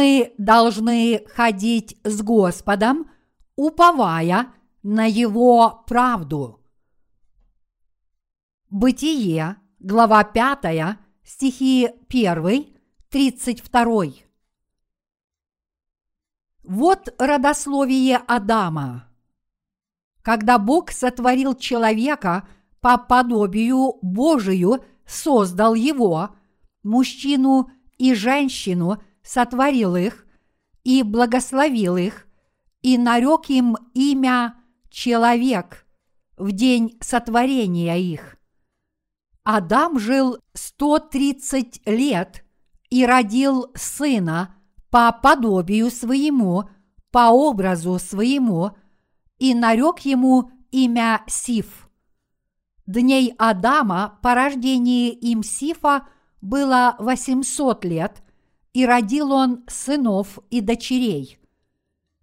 Мы должны ходить с Господом, уповая на Его правду. Бытие, глава 5, стихи 1, 32. Вот родословие Адама. Когда Бог сотворил человека по подобию Божию, создал его, мужчину и женщину сотворил их и благословил их, и нарек им имя человек в день сотворения их. Адам жил 130 лет и родил сына по подобию своему, по образу своему, и нарек ему имя Сиф. Дней Адама по рождении им Сифа было 800 лет, и родил он сынов и дочерей.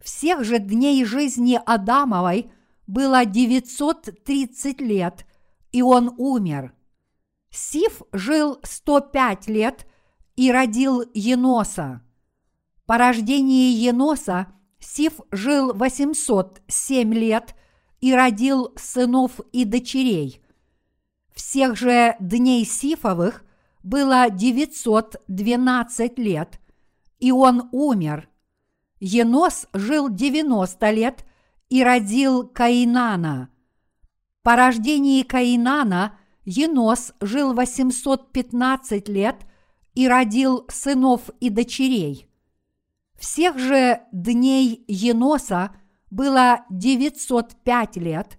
Всех же дней жизни Адамовой было 930 лет, и он умер. Сиф жил 105 лет и родил Еноса. По рождении Еноса Сиф жил 807 лет и родил сынов и дочерей. Всех же дней Сифовых было 912 лет, и он умер. Енос жил 90 лет и родил Каинана. По рождении Каинана Енос жил 815 лет и родил сынов и дочерей. Всех же дней Еноса было 905 лет,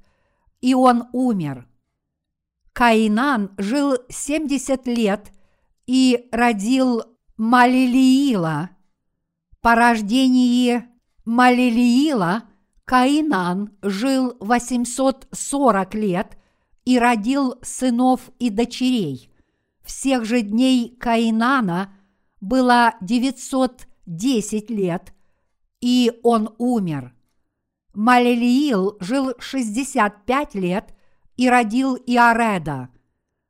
и он умер. Каинан жил 70 лет и родил Малилиила. По рождении Малилиила Каинан жил 840 лет и родил сынов и дочерей. Всех же дней Каинана было 910 лет, и он умер. Малилиил жил 65 лет и родил Иореда.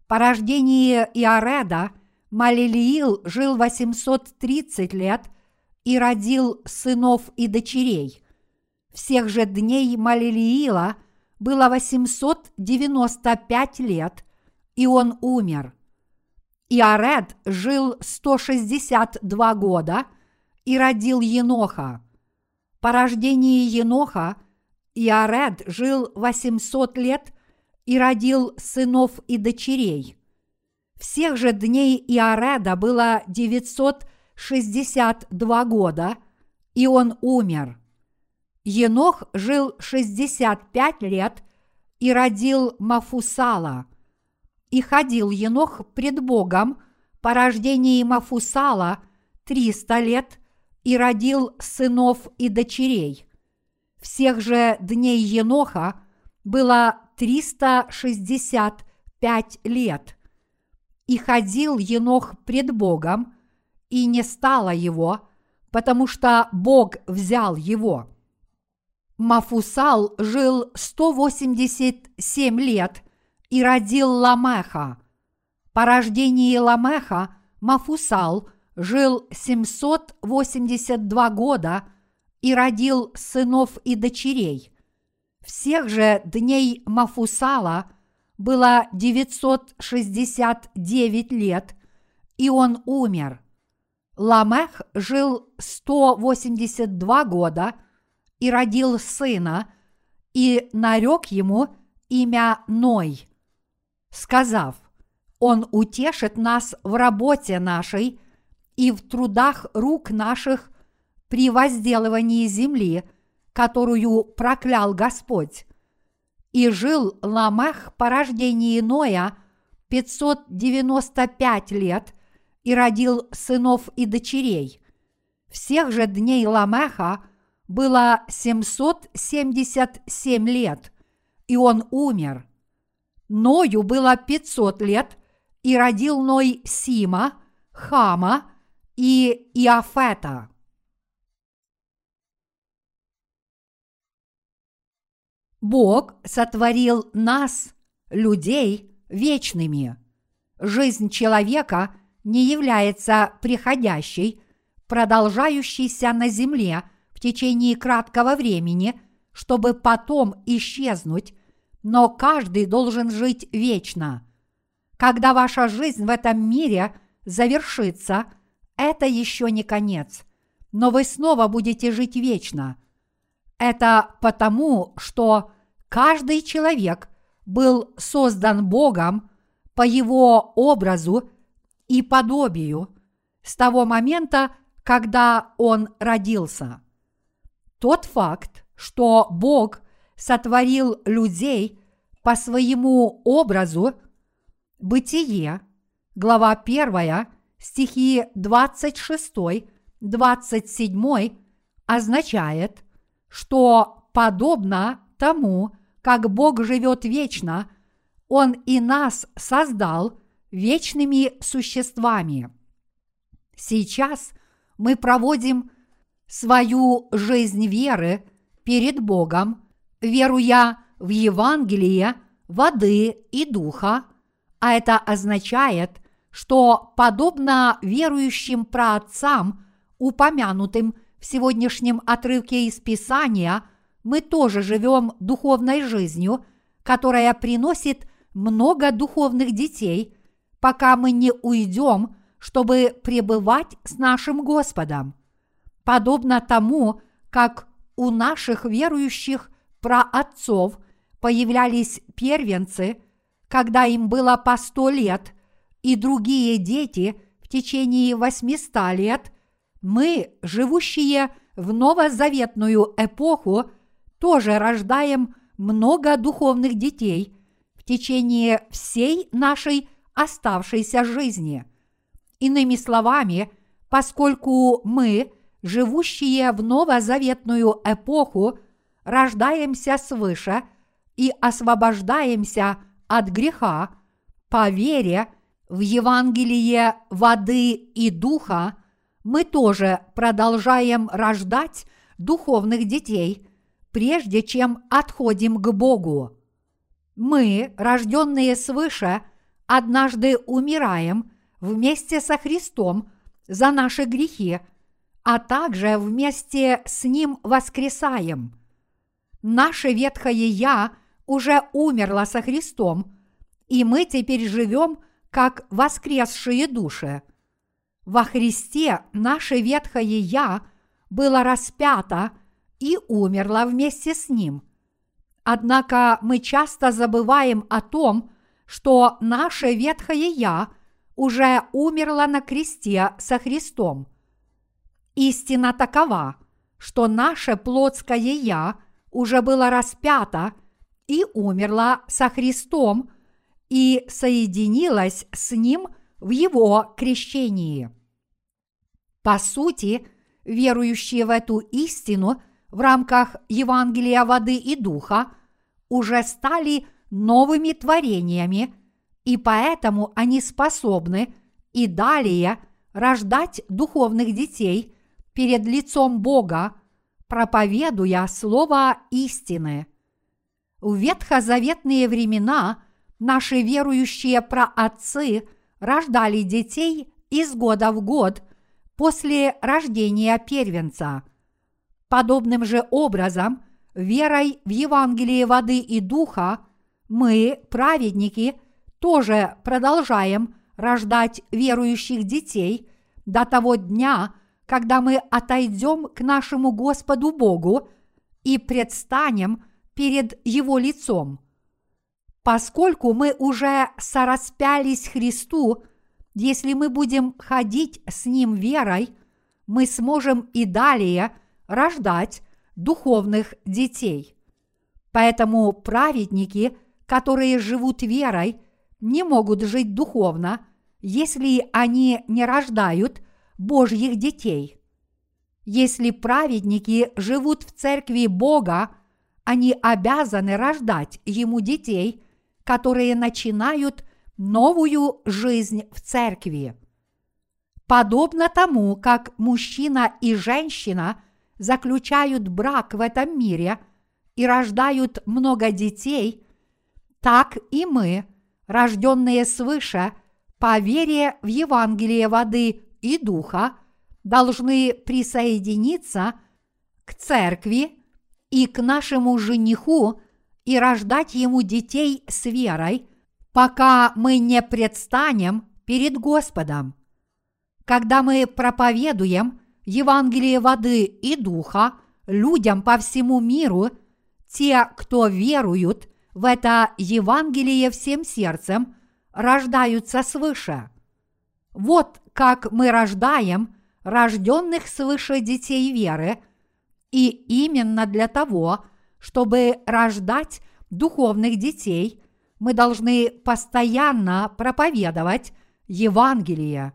По рождении Иореда Малилиил жил 830 лет и родил сынов и дочерей. Всех же дней Малилиила было 895 лет, и он умер. Иоред жил 162 года и родил Еноха. По рождении Еноха Иоред жил 800 лет и родил сынов и дочерей. Всех же дней Иореда было 962 года, и он умер. Енох жил 65 лет и родил Мафусала. И ходил Енох пред Богом по рождении Мафусала 300 лет и родил сынов и дочерей. Всех же дней Еноха было 365 лет. И ходил Енох пред Богом, и не стало его, потому что Бог взял его. Мафусал жил 187 лет и родил Ламеха. По рождении Ламеха Мафусал жил 782 года и родил сынов и дочерей – всех же дней Мафусала было 969 лет, и он умер. Ламех жил 182 года и родил сына, и нарек ему имя Ной, сказав, «Он утешит нас в работе нашей и в трудах рук наших при возделывании земли – которую проклял Господь. И жил Ламех по рождении Ноя 595 лет и родил сынов и дочерей. Всех же дней Ламеха было 777 лет, и он умер. Ною было 500 лет, и родил Ной Сима, Хама и Иофета. Бог сотворил нас, людей, вечными. Жизнь человека не является приходящей, продолжающийся на земле в течение краткого времени, чтобы потом исчезнуть, но каждый должен жить вечно. Когда ваша жизнь в этом мире завершится, это еще не конец, но вы снова будете жить вечно. Это потому, что каждый человек был создан Богом по его образу и подобию с того момента, когда он родился. Тот факт, что Бог сотворил людей по своему образу, Бытие, глава 1, стихи 26, 27 означает, что подобно тому, как Бог живет вечно, Он и нас создал вечными существами. Сейчас мы проводим свою жизнь веры перед Богом, веруя в Евангелие воды и духа, а это означает, что подобно верующим праотцам, упомянутым в сегодняшнем отрывке из Писания, мы тоже живем духовной жизнью, которая приносит много духовных детей, пока мы не уйдем, чтобы пребывать с нашим Господом. Подобно тому, как у наших верующих праотцов появлялись первенцы, когда им было по сто лет, и другие дети в течение восьмиста лет, мы, живущие в новозаветную эпоху, тоже рождаем много духовных детей в течение всей нашей оставшейся жизни. Иными словами, поскольку мы, живущие в новозаветную эпоху, рождаемся свыше и освобождаемся от греха по вере в Евангелие воды и духа, мы тоже продолжаем рождать духовных детей, прежде чем отходим к Богу. Мы, рожденные свыше, однажды умираем вместе со Христом за наши грехи, а также вместе с Ним воскресаем. Наше ветхое «я» уже умерло со Христом, и мы теперь живем как воскресшие души. Во Христе наше ветхое «я» было распято и умерло вместе с Ним. Однако мы часто забываем о том, что наше ветхое «я» уже умерло на кресте со Христом. Истина такова, что наше плотское «я» уже было распято и умерло со Христом и соединилось с Ним в Его крещении. По сути, верующие в эту истину в рамках Евангелия воды и духа уже стали – новыми творениями, и поэтому они способны и далее рождать духовных детей перед лицом Бога, проповедуя слово истины. В ветхозаветные времена наши верующие праотцы рождали детей из года в год после рождения первенца. Подобным же образом, верой в Евангелие воды и духа, мы, праведники, тоже продолжаем рождать верующих детей до того дня, когда мы отойдем к нашему Господу Богу и предстанем перед Его лицом. Поскольку мы уже сораспялись Христу, если мы будем ходить с Ним верой, мы сможем и далее рождать духовных детей. Поэтому праведники – которые живут верой, не могут жить духовно, если они не рождают Божьих детей. Если праведники живут в церкви Бога, они обязаны рождать ему детей, которые начинают новую жизнь в церкви. Подобно тому, как мужчина и женщина заключают брак в этом мире и рождают много детей – так и мы, рожденные свыше, по вере в Евангелие воды и духа, должны присоединиться к церкви и к нашему жениху и рождать ему детей с верой, пока мы не предстанем перед Господом. Когда мы проповедуем Евангелие воды и духа людям по всему миру, те, кто веруют в это Евангелие всем сердцем, рождаются свыше. Вот как мы рождаем рожденных свыше детей веры, и именно для того, чтобы рождать духовных детей, мы должны постоянно проповедовать Евангелие.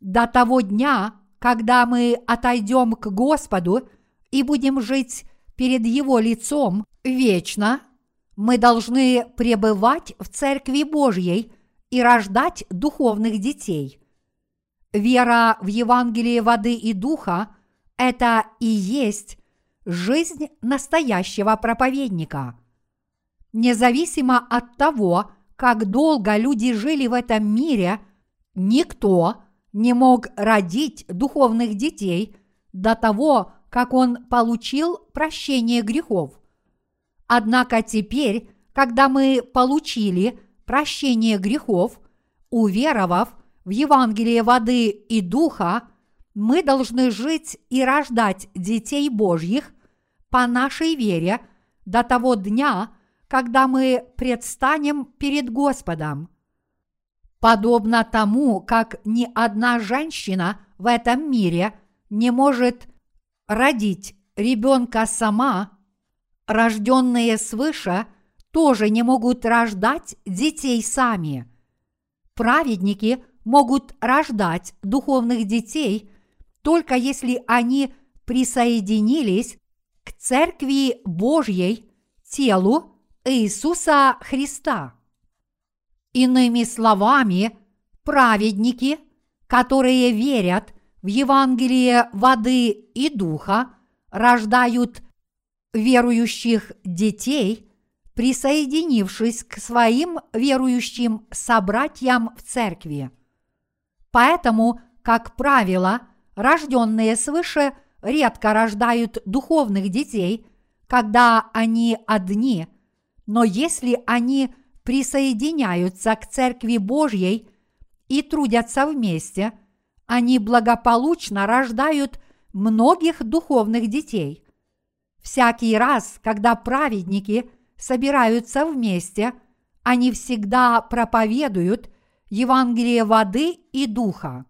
До того дня, когда мы отойдем к Господу и будем жить перед Его лицом вечно, мы должны пребывать в Церкви Божьей и рождать духовных детей. Вера в Евангелие воды и духа – это и есть жизнь настоящего проповедника. Независимо от того, как долго люди жили в этом мире, никто не мог родить духовных детей до того, как он получил прощение грехов. Однако теперь, когда мы получили прощение грехов, уверовав в Евангелие воды и духа, мы должны жить и рождать детей Божьих по нашей вере до того дня, когда мы предстанем перед Господом. Подобно тому, как ни одна женщина в этом мире не может родить ребенка сама, рожденные свыше тоже не могут рождать детей сами. Праведники могут рождать духовных детей только если они присоединились к Церкви Божьей, телу Иисуса Христа. Иными словами, праведники, которые верят в Евангелие воды и духа, рождают верующих детей, присоединившись к своим верующим собратьям в церкви. Поэтому, как правило, рожденные свыше редко рождают духовных детей, когда они одни – но если они присоединяются к Церкви Божьей и трудятся вместе, они благополучно рождают многих духовных детей. Всякий раз, когда праведники собираются вместе, они всегда проповедуют Евангелие воды и духа.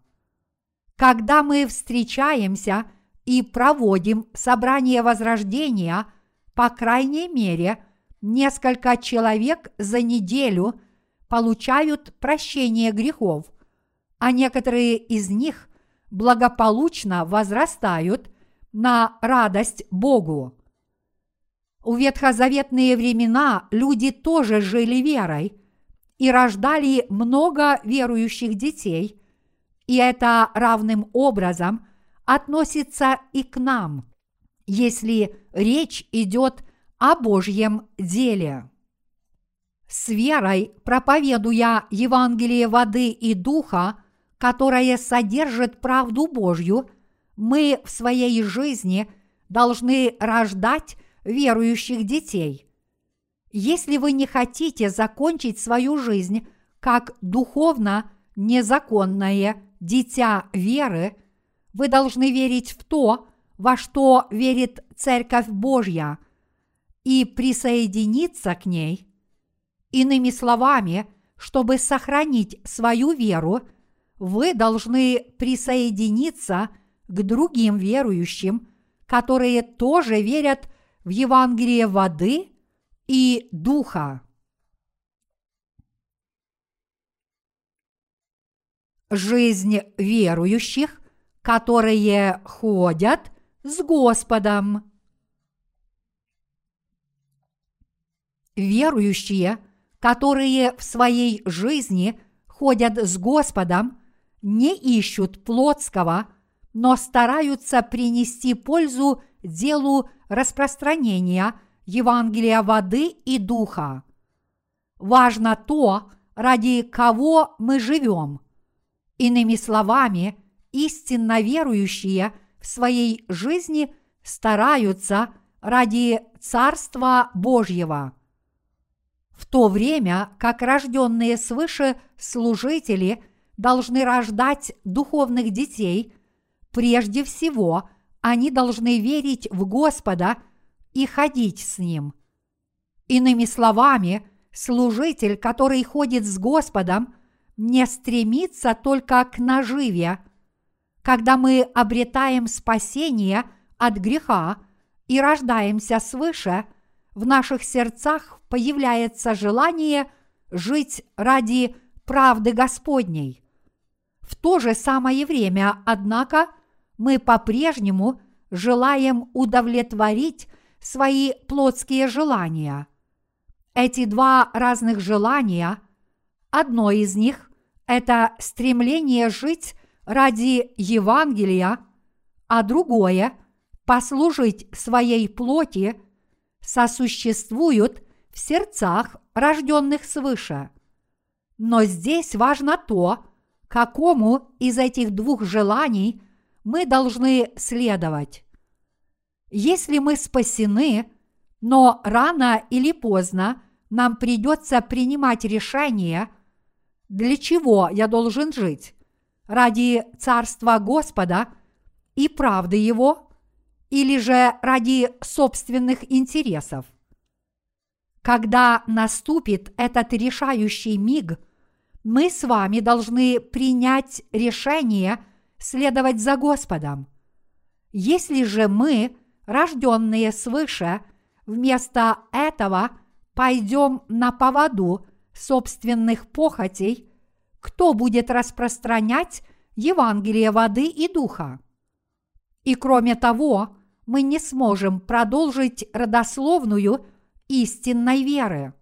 Когда мы встречаемся и проводим собрание возрождения, по крайней мере – несколько человек за неделю получают прощение грехов, а некоторые из них благополучно возрастают на радость Богу. У ветхозаветные времена люди тоже жили верой и рождали много верующих детей, и это равным образом относится и к нам, если речь идет о Божьем деле. С верой, проповедуя Евангелие воды и духа, которое содержит правду Божью, мы в своей жизни должны рождать верующих детей. Если вы не хотите закончить свою жизнь как духовно незаконное дитя веры, вы должны верить в то, во что верит Церковь Божья – и присоединиться к ней. Иными словами, чтобы сохранить свою веру, вы должны присоединиться к другим верующим, которые тоже верят в Евангелие воды и духа. Жизнь верующих, которые ходят с Господом. Верующие, которые в своей жизни ходят с Господом, не ищут плотского, но стараются принести пользу делу распространения Евангелия воды и духа. Важно то, ради кого мы живем. Иными словами, истинно верующие в своей жизни стараются ради Царства Божьего. В то время как рожденные свыше служители должны рождать духовных детей, прежде всего они должны верить в Господа и ходить с Ним. Иными словами, служитель, который ходит с Господом, не стремится только к наживе. Когда мы обретаем спасение от греха и рождаемся свыше, в наших сердцах появляется желание жить ради правды Господней. В то же самое время, однако, мы по-прежнему желаем удовлетворить свои плотские желания. Эти два разных желания, одно из них это стремление жить ради Евангелия, а другое – послужить своей плоти, сосуществуют в сердцах рожденных свыше. Но здесь важно то, какому из этих двух желаний мы должны следовать. Если мы спасены, но рано или поздно нам придется принимать решение – для чего я должен жить? Ради царства Господа и правды Его или же ради собственных интересов? Когда наступит этот решающий миг, мы с вами должны принять решение следовать за Господом. Если же мы, рожденные свыше, вместо этого пойдем на поводу – собственных похотей, кто будет распространять Евангелие воды и духа. И кроме того, мы не сможем продолжить родословную истинной веры.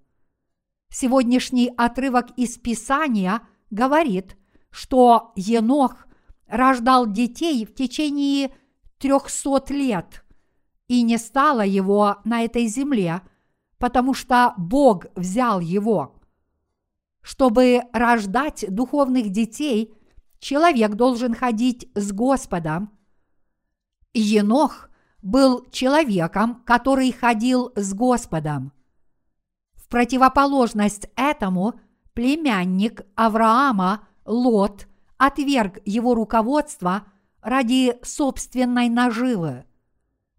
Сегодняшний отрывок из Писания говорит, что Енох рождал детей в течение трехсот лет, и не стало его на этой земле, потому что Бог взял его. Чтобы рождать духовных детей, человек должен ходить с Господом. Енох был человеком, который ходил с Господом. В противоположность этому племянник Авраама Лот отверг его руководство ради собственной наживы.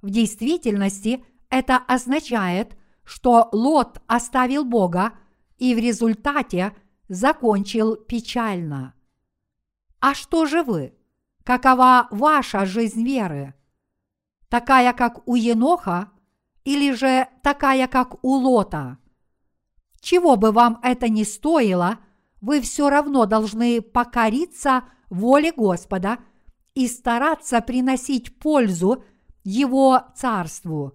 В действительности это означает, что Лот оставил Бога и в результате закончил печально. А что же вы? Какова ваша жизнь веры? Такая, как у Еноха, или же такая, как у Лота? Чего бы вам это ни стоило, вы все равно должны покориться воле Господа и стараться приносить пользу Его Царству.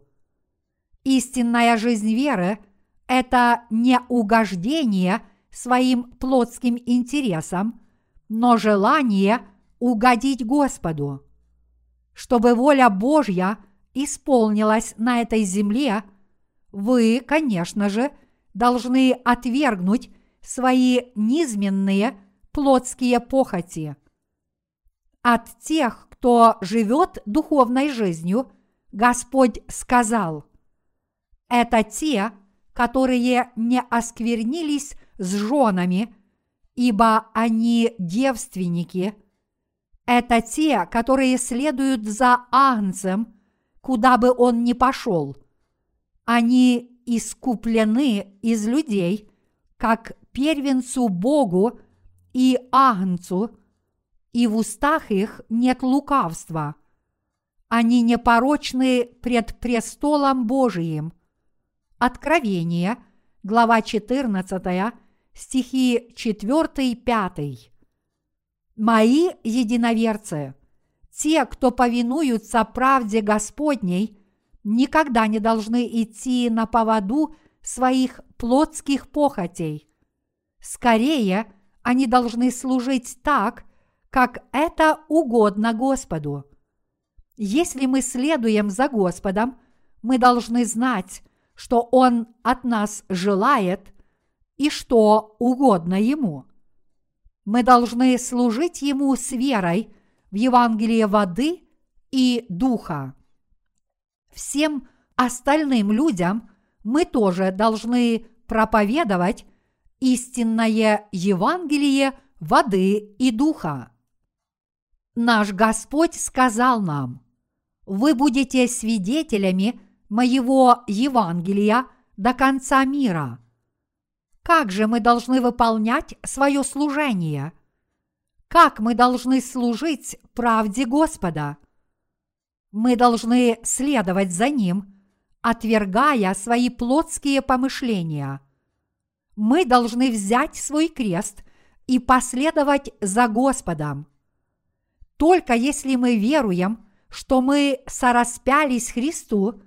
Истинная жизнь веры – это не угождение своим плотским интересам, но желание угодить Господу. Чтобы воля Божья исполнилась на этой земле, вы, конечно же, должны отвергнуть свои низменные плотские похоти. От тех, кто живет духовной жизнью, Господь сказал, это те, которые не осквернились с женами, ибо они девственники. Это те, которые следуют за Агнцем, куда бы он ни пошел. Они искуплены из людей, как первенцу Богу и Агнцу, и в устах их нет лукавства. Они непорочны пред престолом Божиим – Откровение, глава 14, стихи 4 и 5. Мои единоверцы, те, кто повинуются правде Господней, никогда не должны идти на поводу своих плотских похотей. Скорее, они должны служить так, как это угодно Господу. Если мы следуем за Господом, мы должны знать, что Он от нас желает и что угодно Ему. Мы должны служить Ему с верой в Евангелии воды и духа. Всем остальным людям мы тоже должны проповедовать истинное Евангелие воды и духа. Наш Господь сказал нам, «Вы будете свидетелями моего Евангелия до конца мира». Как же мы должны выполнять свое служение? Как мы должны служить правде Господа? Мы должны следовать за Ним, отвергая свои плотские помышления. Мы должны взять свой крест и последовать за Господом. Только если мы веруем, что мы сораспялись Христу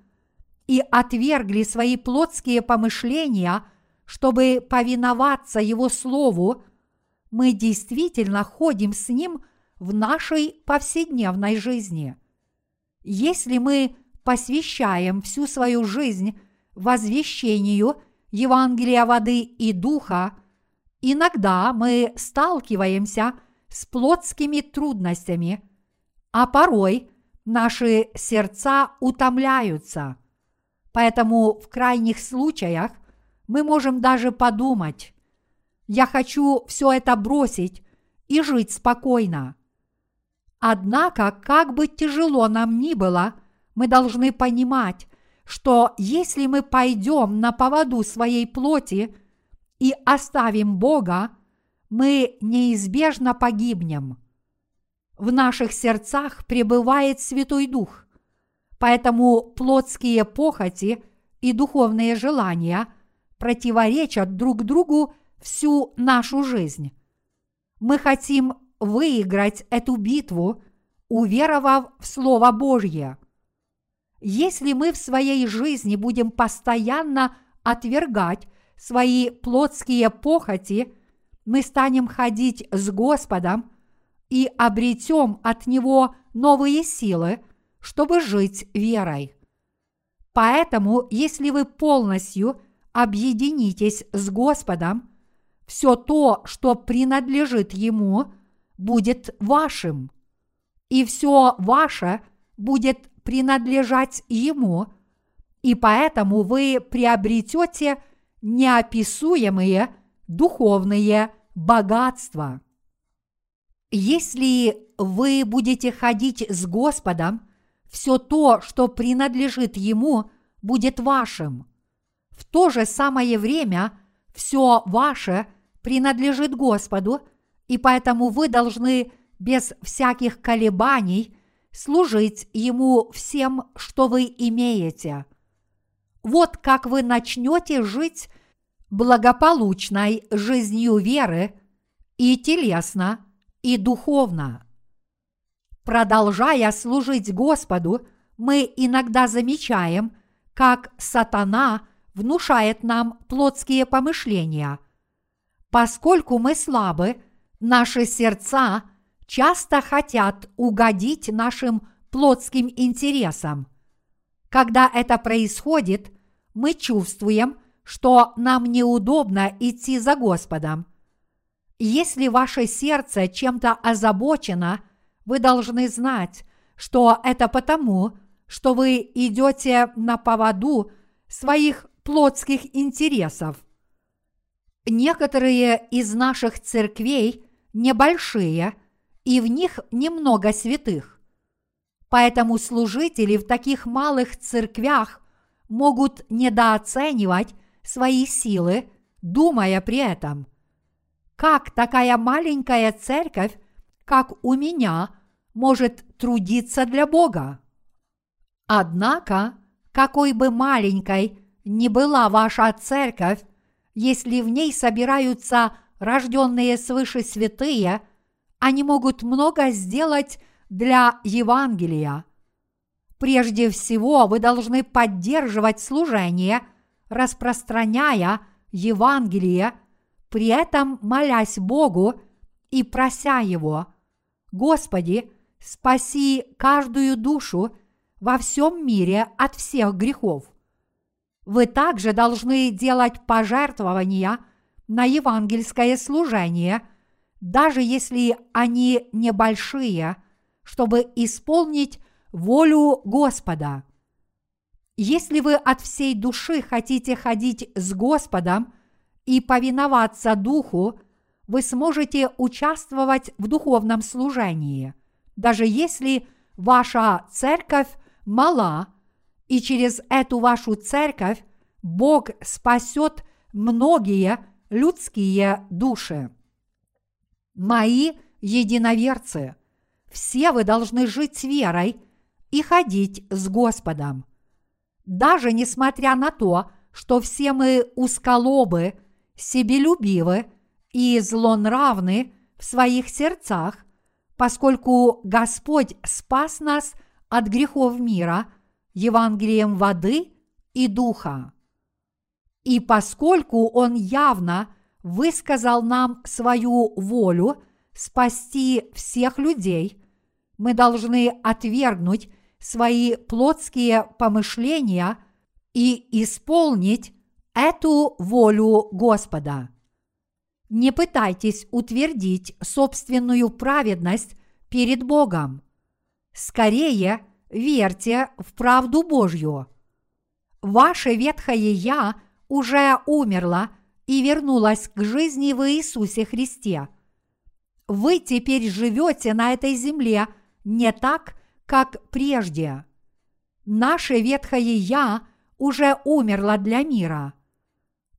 и отвергли свои плотские помышления – чтобы повиноваться Его Слову, мы действительно ходим с Ним в нашей повседневной жизни. Если мы посвящаем всю свою жизнь возвещению Евангелия воды и духа, иногда мы сталкиваемся с плотскими трудностями, а порой наши сердца утомляются. Поэтому в крайних случаях мы можем даже подумать, я хочу все это бросить и жить спокойно. Однако, как бы тяжело нам ни было, мы должны понимать, что если мы пойдем на поводу своей плоти и оставим Бога, мы неизбежно погибнем. В наших сердцах пребывает Святой Дух, поэтому плотские похоти и духовные желания противоречат друг другу всю нашу жизнь. Мы хотим выиграть эту битву, уверовав в Слово Божье. Если мы в своей жизни будем постоянно отвергать свои плотские похоти, мы станем ходить с Господом и обретем от Него новые силы, чтобы жить верой. Поэтому, если вы полностью объединитесь с Господом, все то, что принадлежит Ему, будет вашим, и все ваше будет принадлежать Ему, и поэтому вы приобретете неописуемые духовные богатства. Если вы будете ходить с Господом, все то, что принадлежит Ему, будет вашим – в то же самое время все ваше принадлежит Господу, и поэтому вы должны без всяких колебаний служить Ему всем, что вы имеете. Вот как вы начнете жить благополучной жизнью веры и телесно, и духовно. Продолжая служить Господу, мы иногда замечаем, как сатана – внушает нам плотские помышления. Поскольку мы слабы, наши сердца часто хотят угодить нашим плотским интересам. Когда это происходит, мы чувствуем, что нам неудобно идти за Господом. Если ваше сердце чем-то озабочено, вы должны знать, что это потому, что вы идете на поводу своих плотских интересов. Некоторые из наших церквей небольшие, и в них немного святых. Поэтому служители в таких малых церквях могут недооценивать свои силы, думая при этом, как такая маленькая церковь, как у меня, может трудиться для Бога. Однако, какой бы маленькой не была ваша церковь, если в ней собираются рожденные свыше святые, они могут много сделать для Евангелия. Прежде всего, вы должны поддерживать служение, распространяя Евангелие, при этом молясь Богу и прося Его, Господи, спаси каждую душу во всем мире от всех грехов. Вы также должны делать пожертвования на евангельское служение, даже если они небольшие, чтобы исполнить волю Господа. Если вы от всей души хотите ходить с Господом и повиноваться Духу, вы сможете участвовать в духовном служении, даже если ваша церковь мала, и через эту вашу церковь Бог спасет многие людские души. Мои единоверцы, все вы должны жить с верой и ходить с Господом. Даже несмотря на то, что все мы узколобы, себелюбивы и злонравны в своих сердцах, поскольку Господь спас нас от грехов мира Евангелием воды и духа. И поскольку Он явно высказал нам свою волю спасти всех людей, мы должны отвергнуть свои плотские помышления и исполнить эту волю Господа. Не пытайтесь утвердить собственную праведность перед Богом. Скорее верьте в правду Божью. Ваше ветхое «я» уже умерло и вернулось к жизни в Иисусе Христе. Вы теперь живете на этой земле не так, как прежде. Наше ветхое «я» уже умерло для мира.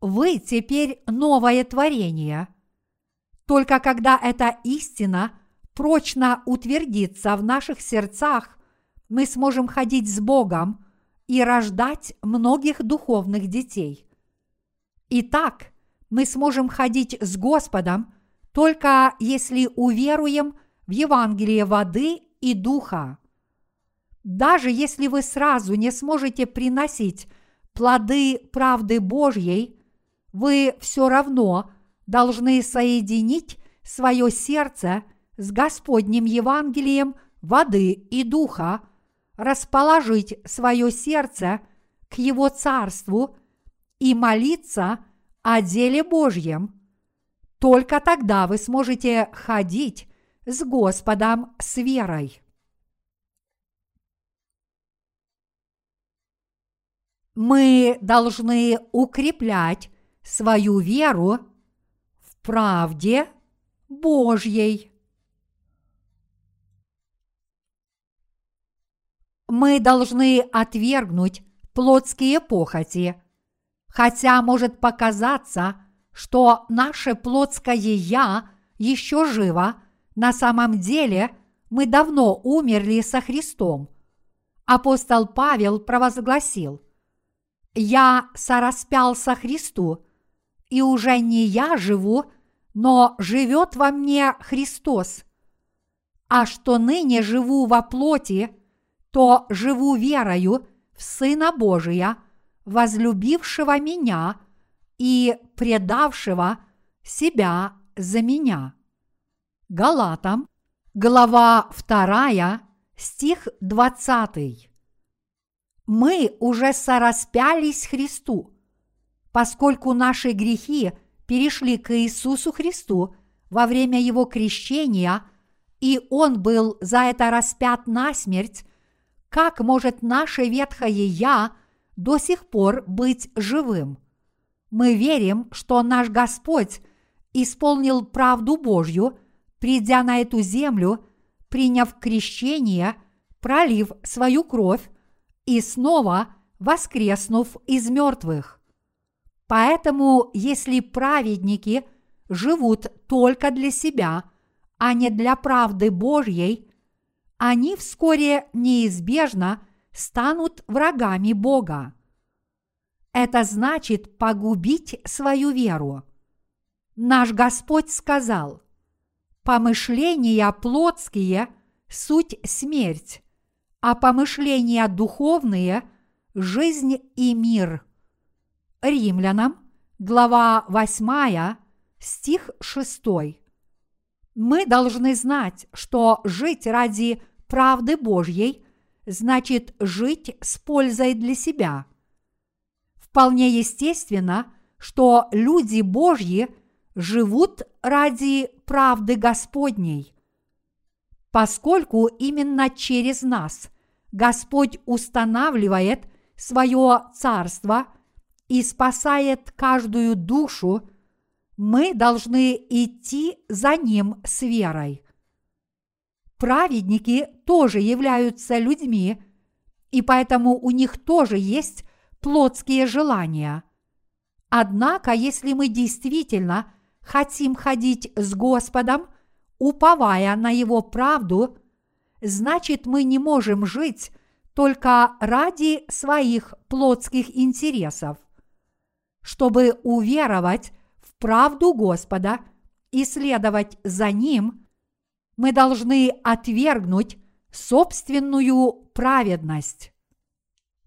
Вы теперь новое творение. Только когда эта истина прочно утвердится в наших сердцах, мы сможем ходить с Богом и рождать многих духовных детей. Итак, мы сможем ходить с Господом только если уверуем в Евангелие воды и духа. Даже если вы сразу не сможете приносить плоды правды Божьей, вы все равно должны соединить свое сердце с Господним Евангелием воды и духа, расположить свое сердце к Его Царству и молиться о деле Божьем. Только тогда вы сможете ходить с Господом с верой. Мы должны укреплять свою веру в правде Божьей. Мы должны отвергнуть плотские похоти, хотя может показаться, что наше плотское «я» еще живо, на самом деле мы давно умерли со Христом. Апостол Павел провозгласил – я сораспял со Христу, и уже не я живу, но живет во мне Христос. А что ныне живу во плоти, то живу верою в Сына Божия, возлюбившего меня и предавшего себя за меня. Галатам, глава 2, стих 20 мы уже сораспялись Христу, поскольку наши грехи перешли к Иисусу Христу во время Его крещения, и Он был за это распят на смерть, как может наше ветхое «я» до сих пор быть живым? Мы верим, что наш Господь исполнил правду Божью, придя на эту землю, приняв крещение, пролив свою кровь и снова воскреснув из мертвых. Поэтому, если праведники живут только для себя, а не для правды Божьей, они вскоре неизбежно станут врагами Бога. Это значит погубить свою веру. Наш Господь сказал, «Помышления плотские – суть смерть, а помышления духовные – жизнь и мир. Римлянам, глава 8, стих 6. Мы должны знать, что жить ради правды Божьей значит жить с пользой для себя. Вполне естественно, что люди Божьи живут ради правды Господней. поскольку именно через нас Господь устанавливает свое царство и спасает каждую душу, мы должны идти за Ним с верой. Праведники тоже являются людьми, и поэтому у них тоже есть плотские желания. Однако, если мы действительно хотим ходить с Господом, уповая на Его правду, значит мы не можем жить только ради своих плотских интересов. Чтобы уверовать правду Господа и следовать за Ним, мы должны отвергнуть собственную праведность.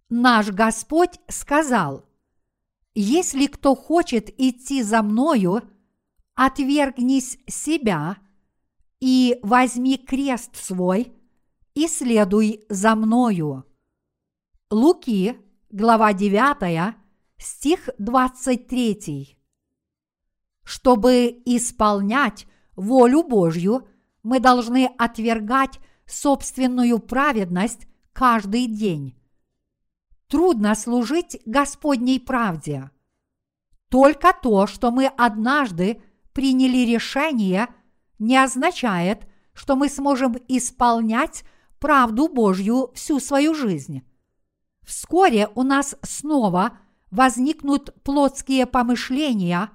Наш Господь сказал, «Если кто хочет идти за мною, отвергнись себя и возьми крест свой и следуй за мною». Луки, глава 9, стих 23. Чтобы исполнять волю Божью, мы должны отвергать собственную праведность каждый день. Трудно служить Господней правде. Только то, что мы однажды приняли решение, не означает, что мы сможем исполнять правду Божью всю свою жизнь. Вскоре у нас снова возникнут плотские помышления,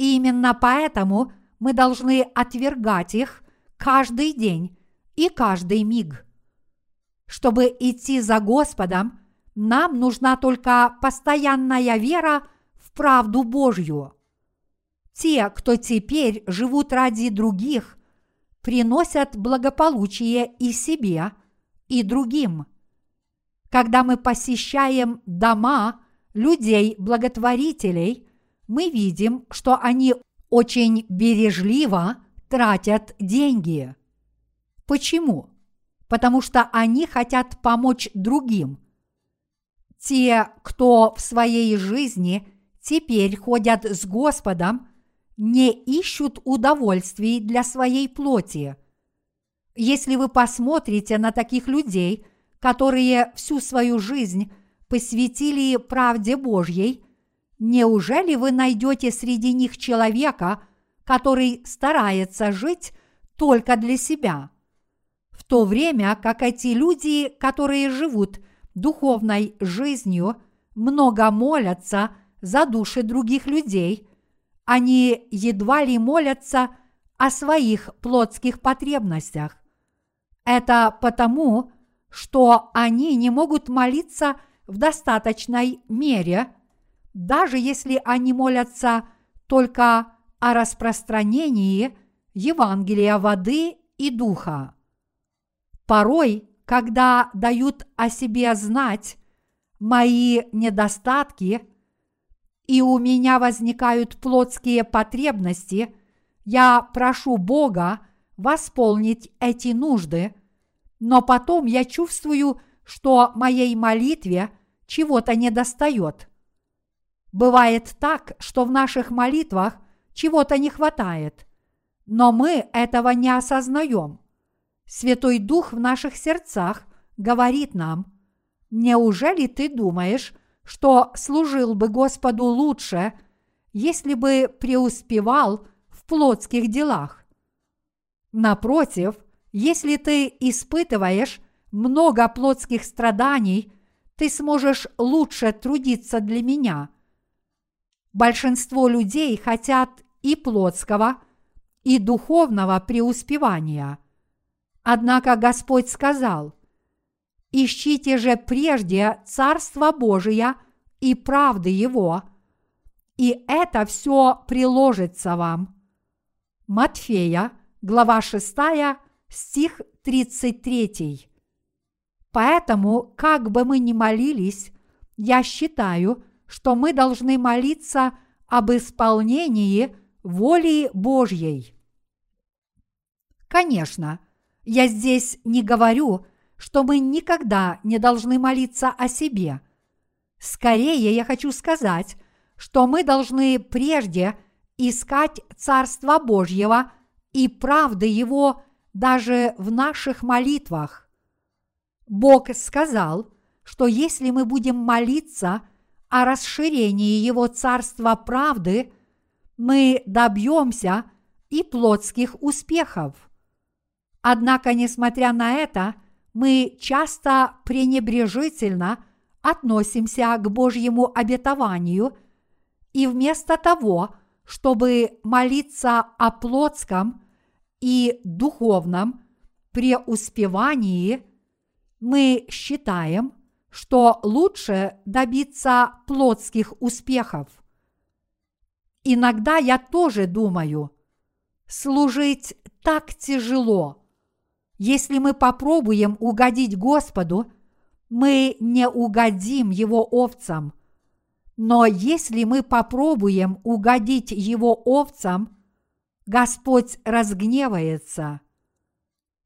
и именно поэтому мы должны отвергать их каждый день и каждый миг. Чтобы идти за Господом, нам нужна только постоянная вера в правду Божью. Те, кто теперь живут ради других, приносят благополучие и себе, и другим. Когда мы посещаем дома людей-благотворителей, мы видим, что они очень бережливо тратят деньги. Почему? Потому что они хотят помочь другим. Те, кто в своей жизни теперь ходят с Господом, не ищут удовольствий для своей плоти. Если вы посмотрите на таких людей, которые всю свою жизнь посвятили правде Божьей, неужели вы найдете среди них человека, который старается жить только для себя? в то время как эти люди, которые живут духовной жизнью, много молятся за души других людей, они едва ли молятся о своих плотских потребностях. Это потому, что они не могут молиться в достаточной мере, даже если они молятся только о распространении Евангелия воды и духа. Порой, когда дают о себе знать мои недостатки, и у меня возникают плотские потребности, я прошу Бога восполнить эти нужды, но потом я чувствую, что моей молитве чего-то недостает. Бывает так, что в наших молитвах чего-то не хватает, но мы этого не осознаем. Святой Дух в наших сердцах говорит нам, неужели ты думаешь, что служил бы Господу лучше, если бы преуспевал в плотских делах? Напротив, если ты испытываешь много плотских страданий, ты сможешь лучше трудиться для меня. Большинство людей хотят и плотского, и духовного преуспевания – Однако Господь сказал, «Ищите же прежде Царство Божие и правды Его, и это все приложится вам». Матфея, глава 6, стих 33. Поэтому, как бы мы ни молились, я считаю, что мы должны молиться об исполнении воли Божьей. Конечно, я здесь не говорю, что мы никогда не должны молиться о себе. Скорее я хочу сказать, что мы должны прежде искать Царства Божьего и правды Его даже в наших молитвах. Бог сказал, что если мы будем молиться о расширении Его царства правды, мы добьемся и плотских успехов. Однако, несмотря на это, мы часто пренебрежительно относимся к Божьему обетованию и вместо того, чтобы молиться о плотском и духовном преуспевании, мы считаем, что лучше добиться плотских успехов. Иногда я тоже думаю, служить так тяжело. Если мы попробуем угодить Господу, мы не угодим Его овцам. Но если мы попробуем угодить Его овцам, Господь разгневается.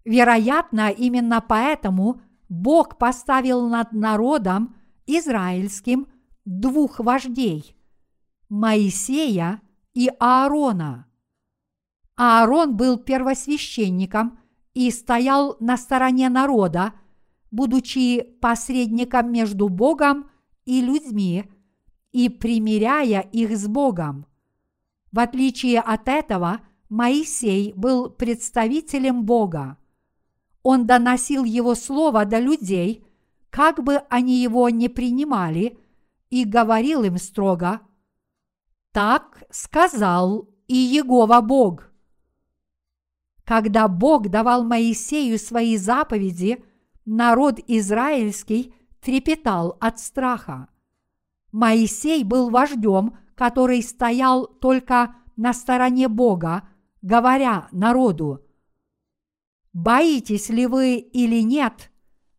Вероятно, именно поэтому Бог поставил над народом израильским двух вождей – Моисея и Аарона. Аарон был первосвященником и стоял на стороне народа, будучи посредником между Богом и людьми и примиряя их с Богом. В отличие от этого, Моисей был представителем Бога. Он доносил его слово до людей, как бы они его не принимали, и говорил им строго, «Так сказал и Егова Бог». Когда Бог давал Моисею свои заповеди, народ израильский трепетал от страха. Моисей был вождем, который стоял только на стороне Бога, говоря народу, «Боитесь ли вы или нет,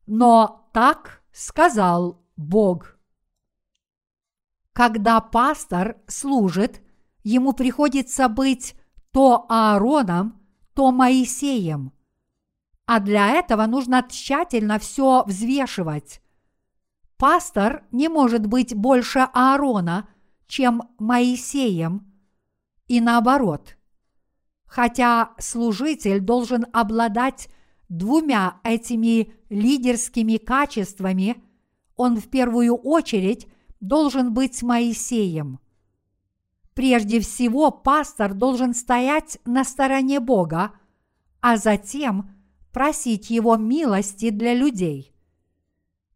но так сказал Бог». Когда пастор служит, ему приходится быть то Аароном, то Моисеем. А для этого нужно тщательно все взвешивать. Пастор не может быть больше Аарона, чем Моисеем, и наоборот. Хотя служитель должен обладать двумя этими лидерскими качествами, он в первую очередь должен быть Моисеем. Прежде всего, пастор должен стоять на стороне Бога, а затем просить Его милости для людей.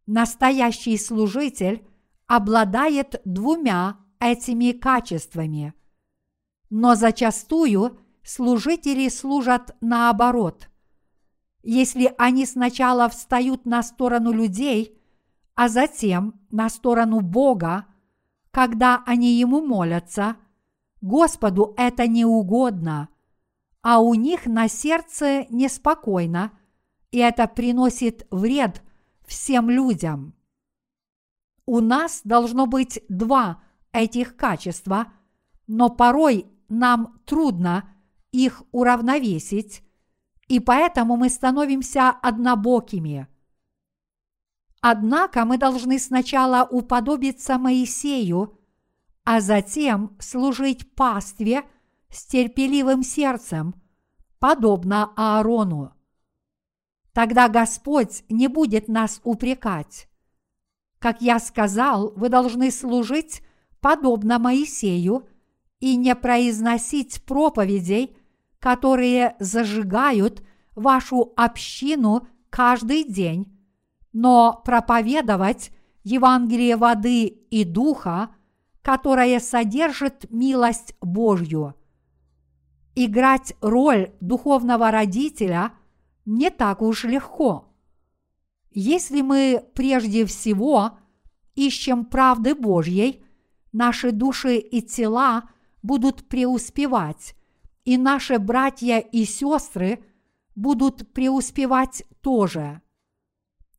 Настоящий служитель обладает двумя этими качествами. Но зачастую служители служат наоборот. Если они сначала встают на сторону людей, а затем на сторону Бога, когда они Ему молятся – Господу это не угодно, а у них на сердце неспокойно, и это приносит вред всем людям. У нас должно быть два этих качества, но порой нам трудно их уравновесить, и поэтому мы становимся однобокими. Однако мы должны сначала уподобиться Моисею – а затем служить пастве с терпеливым сердцем, подобно Аарону. Тогда Господь не будет нас упрекать. Как я сказал, вы должны служить подобно Моисею и не произносить проповедей, которые зажигают вашу общину каждый день, но проповедовать Евангелие воды и духа которое содержит милость Божью. Играть роль духовного родителя не так уж легко. Если мы прежде всего ищем правды Божьей, наши души и тела будут преуспевать, и наши братья и сестры будут преуспевать тоже.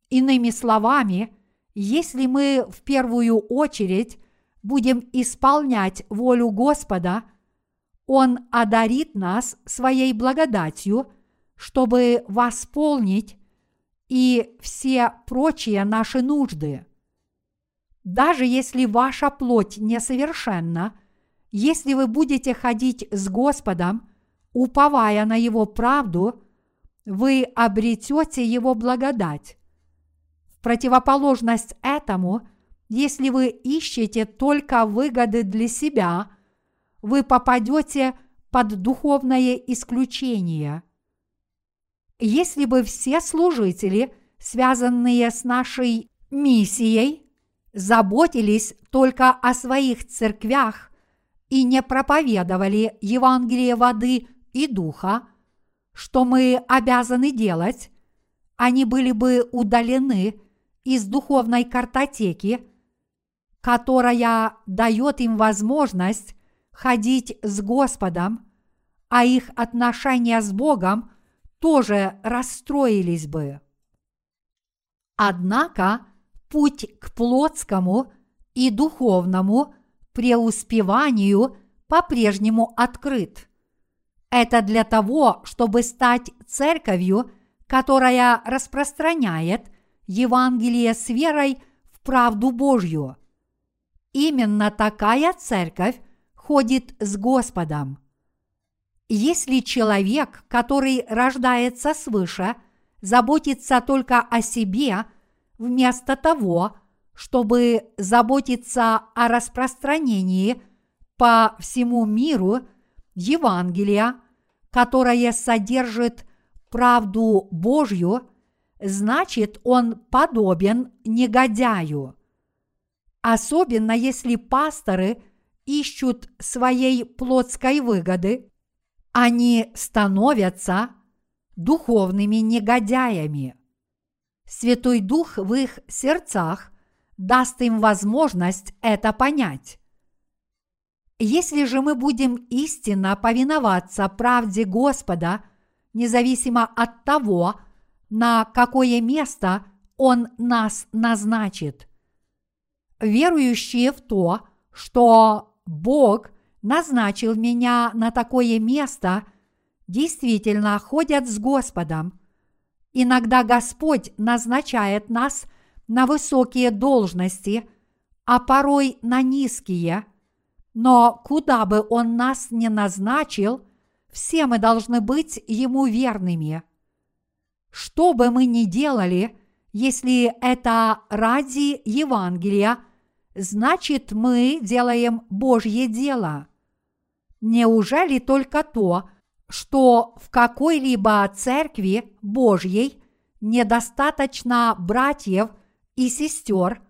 Иными словами, если мы в первую очередь будем исполнять волю Господа, Он одарит нас своей благодатью, чтобы восполнить и все прочие наши нужды. Даже если ваша плоть несовершенна, если вы будете ходить с Господом, уповая на Его правду, вы обретете Его благодать. В противоположность этому, если вы ищете только выгоды для себя, вы попадете под духовное исключение. Если бы все служители, связанные с нашей миссией, заботились только о своих церквях и не проповедовали Евангелие воды и духа, что мы обязаны делать, они были бы удалены из духовной картотеки, которая дает им возможность ходить с Господом, а их отношения с Богом тоже расстроились бы. Однако путь к плотскому и духовному преуспеванию по-прежнему открыт. Это для того, чтобы стать церковью, которая распространяет Евангелие с верой в правду Божью. Именно такая церковь ходит с Господом. Если человек, который рождается свыше, заботится только о себе, вместо того, чтобы заботиться о распространении по всему миру Евангелия, которое содержит правду Божью, значит он подобен негодяю. Особенно если пасторы ищут своей плотской выгоды, они становятся духовными негодяями. Святой Дух в их сердцах даст им возможность это понять. Если же мы будем истинно повиноваться правде Господа, независимо от того, на какое место Он нас назначит. Верующие в то, что Бог назначил меня на такое место, действительно ходят с Господом. Иногда Господь назначает нас на высокие должности, а порой на низкие – но куда бы он нас ни назначил, все мы должны быть ему верными. Что бы мы ни делали, если это ради Евангелия, значит мы делаем Божье дело. Неужели только то, что в какой-либо церкви Божьей недостаточно братьев и сестер,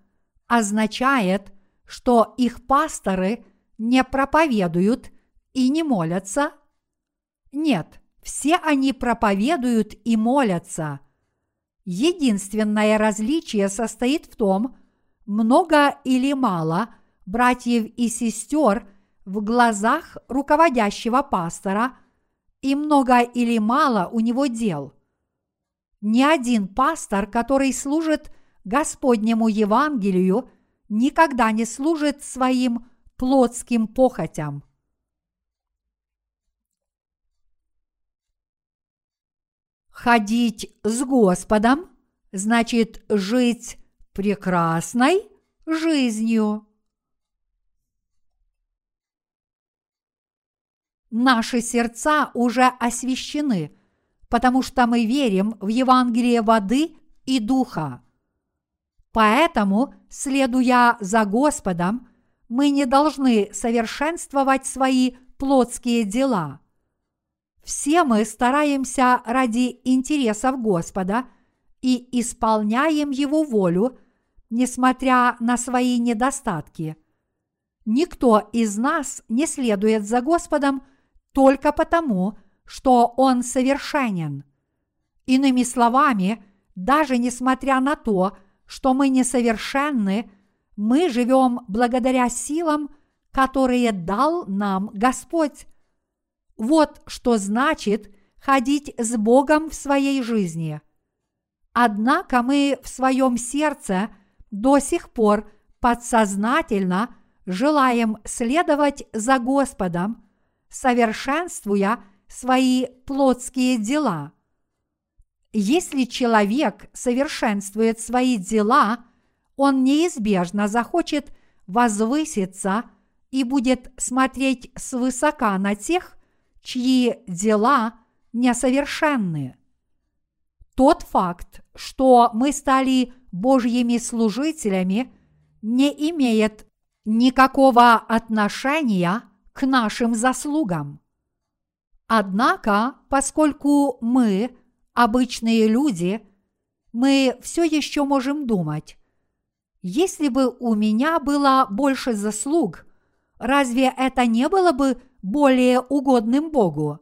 означает, что их пасторы – не проповедуют и не молятся? Нет, все они проповедуют и молятся. Единственное различие состоит в том, много или мало братьев и сестер в глазах руководящего пастора и много или мало у него дел. Ни один пастор, который служит Господнему Евангелию, никогда не служит своим плотским похотям. Ходить с Господом значит жить прекрасной жизнью. Наши сердца уже освящены, потому что мы верим в Евангелие воды и духа. Поэтому, следуя за Господом, мы не должны совершенствовать свои плотские дела. Все мы стараемся ради интересов Господа и исполняем Его волю, несмотря на свои недостатки. Никто из нас не следует за Господом только потому, что Он совершенен. Иными словами, даже несмотря на то, что мы несовершенны – мы живем благодаря силам, которые дал нам Господь. Вот что значит ходить с Богом в своей жизни. Однако мы в своем сердце до сих пор подсознательно желаем следовать за Господом, совершенствуя свои плотские дела. Если человек совершенствует свои дела – он неизбежно захочет возвыситься и будет смотреть свысока на тех, чьи дела несовершенны. Тот факт, что мы стали Божьими служителями, не имеет никакого отношения к нашим заслугам. Однако, поскольку мы, обычные люди, мы все еще можем думать, если бы у меня было больше заслуг, разве это не было бы более угодным Богу?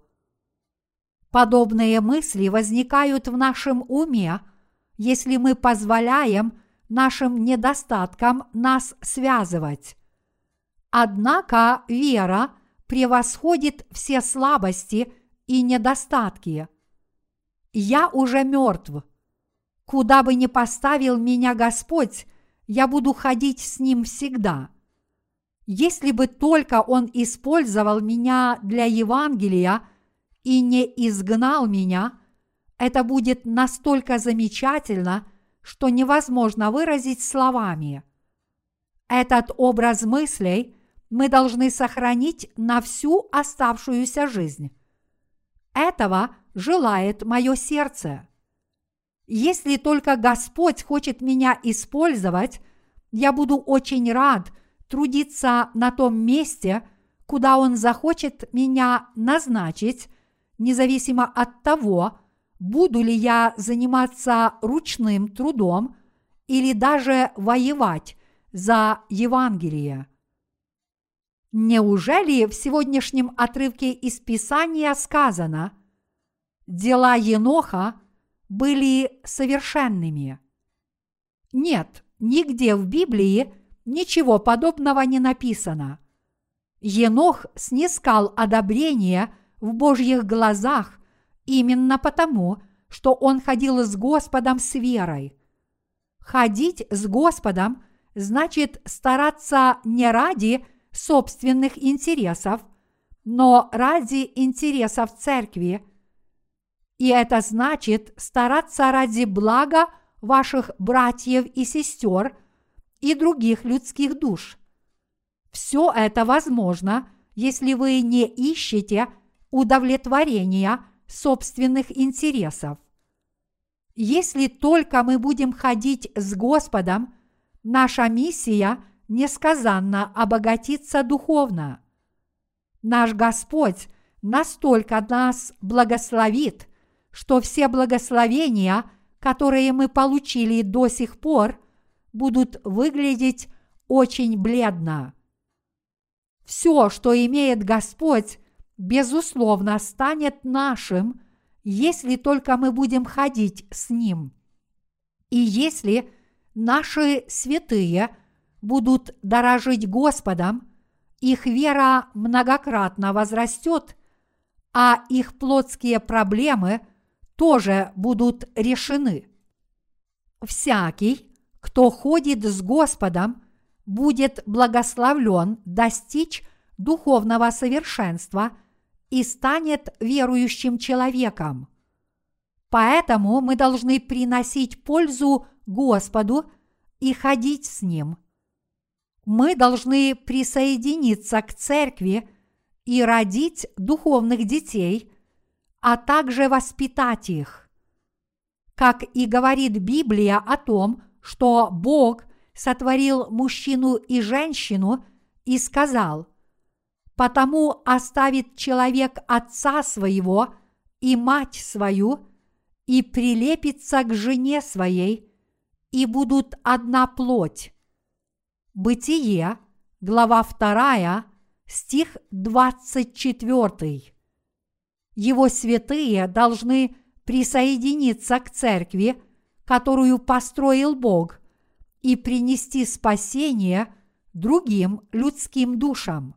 Подобные мысли возникают в нашем уме, если мы позволяем нашим недостаткам нас связывать. Однако вера превосходит все слабости и недостатки. Я уже мертв. Куда бы ни поставил меня Господь, я буду ходить с Ним всегда. Если бы только Он использовал меня для Евангелия и не изгнал меня, это будет настолько замечательно, что невозможно выразить словами. Этот образ мыслей мы должны сохранить на всю оставшуюся жизнь. Этого желает мое сердце. Если только Господь хочет меня использовать, я буду очень рад трудиться на том месте, куда Он захочет меня назначить, независимо от того, буду ли я заниматься ручным трудом или даже воевать за Евангелие. Неужели в сегодняшнем отрывке из Писания сказано «Дела Еноха были совершенными»? Нет, нигде в Библии ничего подобного не написано. Енох снискал одобрение в Божьих глазах именно потому, что он ходил с Господом с верой. Ходить с Господом значит стараться не ради – собственных интересов, но ради интересов церкви. И это значит стараться ради блага ваших братьев и сестер и других людских душ. Все это возможно, если вы не ищете удовлетворения собственных интересов. Если только мы будем ходить с Господом, наша миссия несказанно обогатиться духовно. Наш Господь настолько нас благословит, что все благословения, которые мы получили до сих пор, будут выглядеть очень бледно. Все, что имеет Господь, безусловно, станет нашим, если только мы будем ходить с Ним. И если наши святые – будут дорожить Господом, их вера многократно возрастет, а их плотские проблемы тоже будут решены. Всякий, кто ходит с Господом, будет благословлен достичь духовного совершенства и станет верующим человеком. Поэтому мы должны приносить пользу Господу и ходить с Ним – мы должны присоединиться к церкви и родить духовных детей, а также воспитать их. Как и говорит Библия о том, что Бог сотворил мужчину и женщину и сказал, «Потому оставит человек отца своего и мать свою, и прилепится к жене своей, и будут одна плоть». Бытие, глава 2, стих 24. Его святые должны присоединиться к церкви, которую построил Бог, и принести спасение другим людским душам.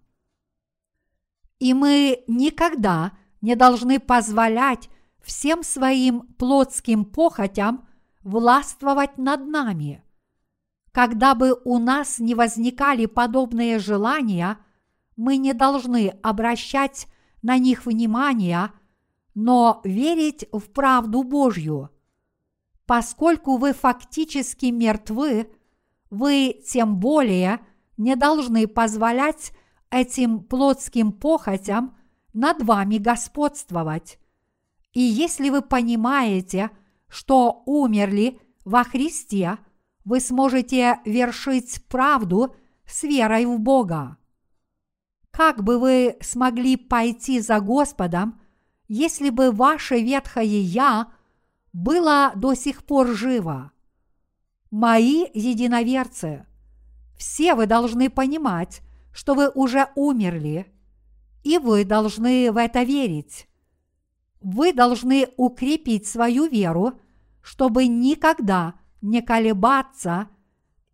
И мы никогда не должны позволять всем своим плотским похотям властвовать над нами – когда бы у нас не возникали подобные желания, мы не должны обращать на них внимания, но верить в правду Божью. Поскольку вы фактически мертвы, вы тем более не должны позволять этим плотским похотям над вами господствовать. И если вы понимаете, что умерли во Христе, вы сможете вершить правду с верой в Бога. Как бы вы смогли пойти за Господом, если бы ваше ветхое «я» было до сих пор живо? Мои единоверцы, все вы должны понимать, что вы уже умерли, и вы должны в это верить. Вы должны укрепить свою веру, чтобы никогда не колебаться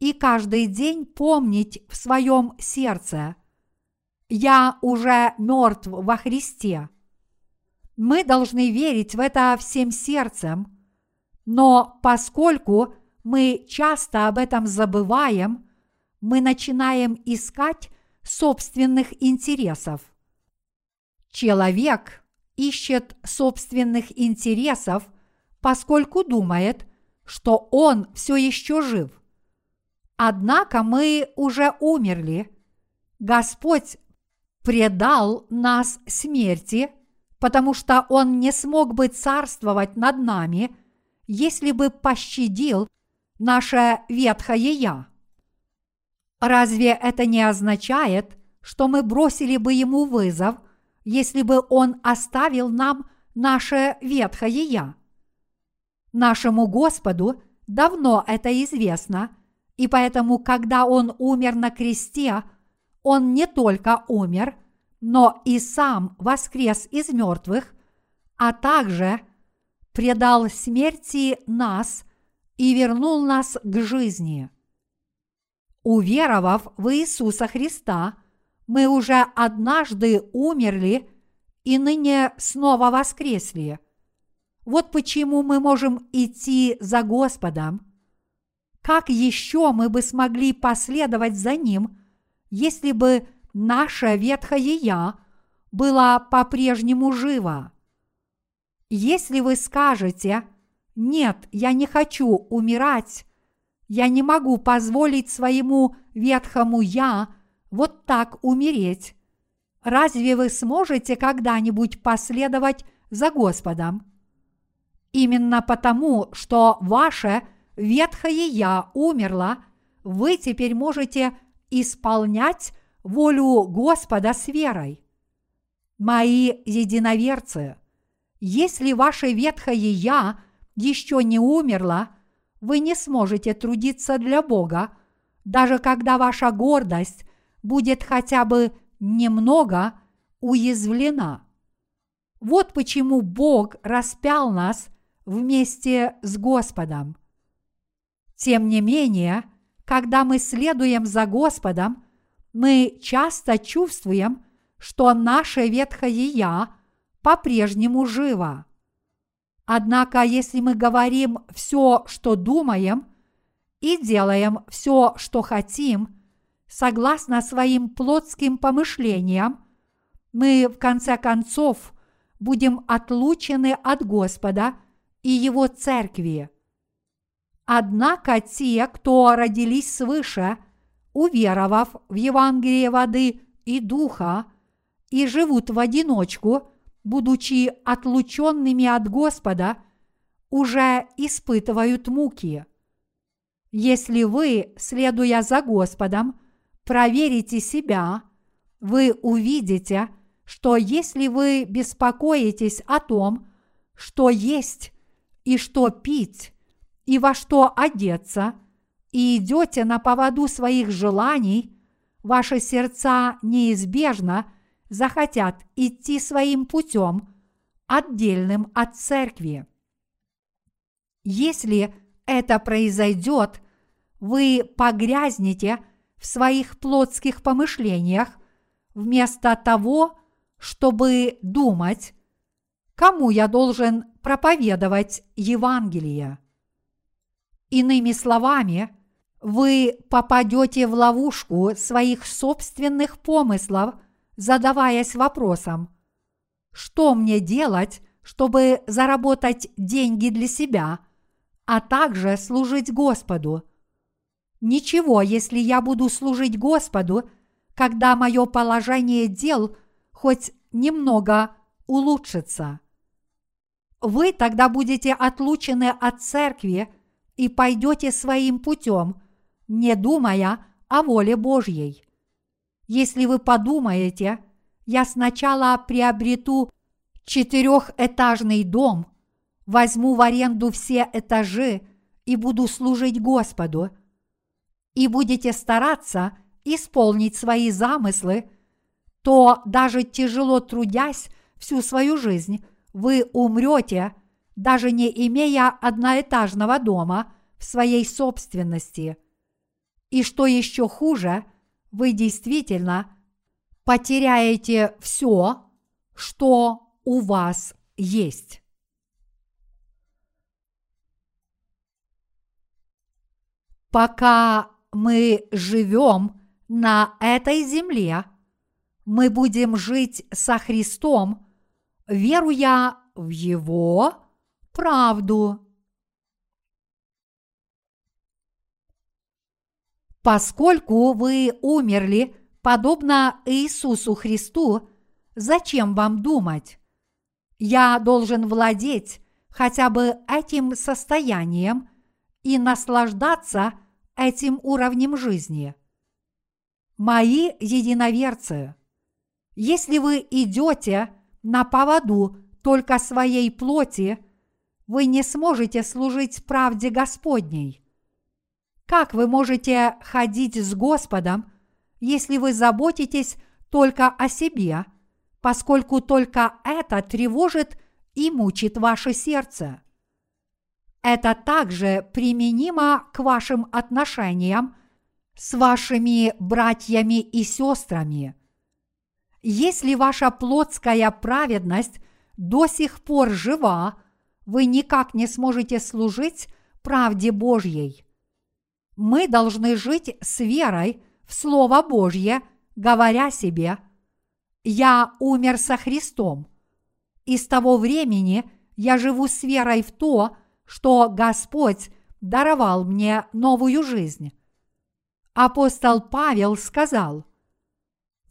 и каждый день помнить в своем сердце – я уже мертв во Христе. Мы должны верить в это всем сердцем, но поскольку мы часто об этом забываем, мы начинаем искать собственных интересов. Человек ищет собственных интересов, поскольку думает, что он все еще жив. Однако мы уже умерли. Господь предал нас смерти, потому что Он не смог бы царствовать над нами, если бы пощадил наше ветхое «я». Разве это не означает, что мы бросили бы Ему вызов, если бы Он оставил нам наше ветхое «я»? Нашему Господу давно это известно, и поэтому, когда Он умер на кресте – он не только умер, но и сам воскрес из мертвых, а также предал смерти нас и вернул нас к жизни. Уверовав в Иисуса Христа, мы уже однажды умерли и ныне снова воскресли. Вот почему мы можем идти за Господом. Как еще мы бы смогли последовать за Ним – если бы наше ветхое «я» было по-прежнему живо. Если вы скажете «Нет, я не хочу умирать», я не могу позволить своему ветхому «я» вот так умереть. Разве вы сможете когда-нибудь последовать за Господом? Именно потому, что ваше ветхое «я» умерло, вы теперь можете исполнять волю Господа с верой. Мои единоверцы, если ваше ветхое «я» еще не умерло, вы не сможете трудиться для Бога, даже когда ваша гордость будет хотя бы немного уязвлена. Вот почему Бог распял нас вместе с Господом. Тем не менее, когда мы следуем за Господом, мы часто чувствуем, что наше ветхое «я» по-прежнему живо. Однако, если мы говорим все, что думаем, и делаем все, что хотим, согласно своим плотским помышлениям, мы в конце концов будем отлучены от Господа и Его Церкви. Однако те, кто родились свыше, уверовав в Евангелие воды и духа, и живут в одиночку, будучи отлученными от Господа, уже испытывают муки. Если вы, следуя за Господом, проверите себя, вы увидите, что если вы беспокоитесь о том, что есть и что пить, и во что одеться, и идете на поводу своих желаний, ваши сердца неизбежно захотят идти своим путем, отдельным от церкви. Если это произойдет, вы погрязнете в своих плотских помышлениях вместо того, чтобы думать, кому я должен проповедовать Евангелие. Иными словами, вы попадете в ловушку своих собственных помыслов, задаваясь вопросом, что мне делать, чтобы заработать деньги для себя, а также служить Господу. Ничего, если я буду служить Господу, когда мое положение дел хоть немного улучшится. Вы тогда будете отлучены от церкви и пойдете своим путем, не думая о воле Божьей. Если вы подумаете, я сначала приобрету четырехэтажный дом, возьму в аренду все этажи и буду служить Господу, и будете стараться исполнить свои замыслы, то даже тяжело трудясь всю свою жизнь, вы умрете, даже не имея одноэтажного дома в своей собственности. И что еще хуже, вы действительно потеряете все, что у вас есть. Пока мы живем на этой земле, мы будем жить со Христом, веруя в Его правду. Поскольку вы умерли подобно Иисусу Христу, зачем вам думать? Я должен владеть хотя бы этим состоянием и наслаждаться этим уровнем жизни. Мои единоверцы, если вы идете на поводу только своей плоти, вы не сможете служить правде Господней. Как вы можете ходить с Господом, если вы заботитесь только о себе, поскольку только это тревожит и мучит ваше сердце? Это также применимо к вашим отношениям с вашими братьями и сестрами. Если ваша плотская праведность до сих пор жива, вы никак не сможете служить правде Божьей. Мы должны жить с верой в Слово Божье, говоря себе «Я умер со Христом, и с того времени я живу с верой в то, что Господь даровал мне новую жизнь. Апостол Павел сказал,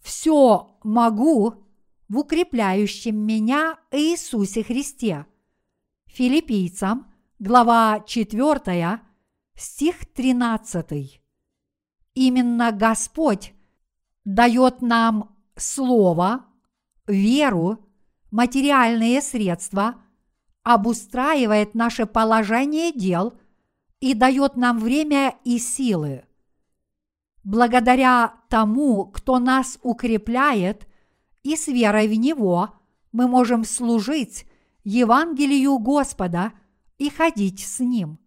«Все могу в укрепляющем меня Иисусе Христе». Филиппийцам, глава 4, стих 13. Именно Господь дает нам слово, веру, материальные средства – обустраивает наше положение дел и дает нам время и силы. Благодаря тому, кто нас укрепляет, и с верой в Него мы можем служить Евангелию Господа и ходить с Ним.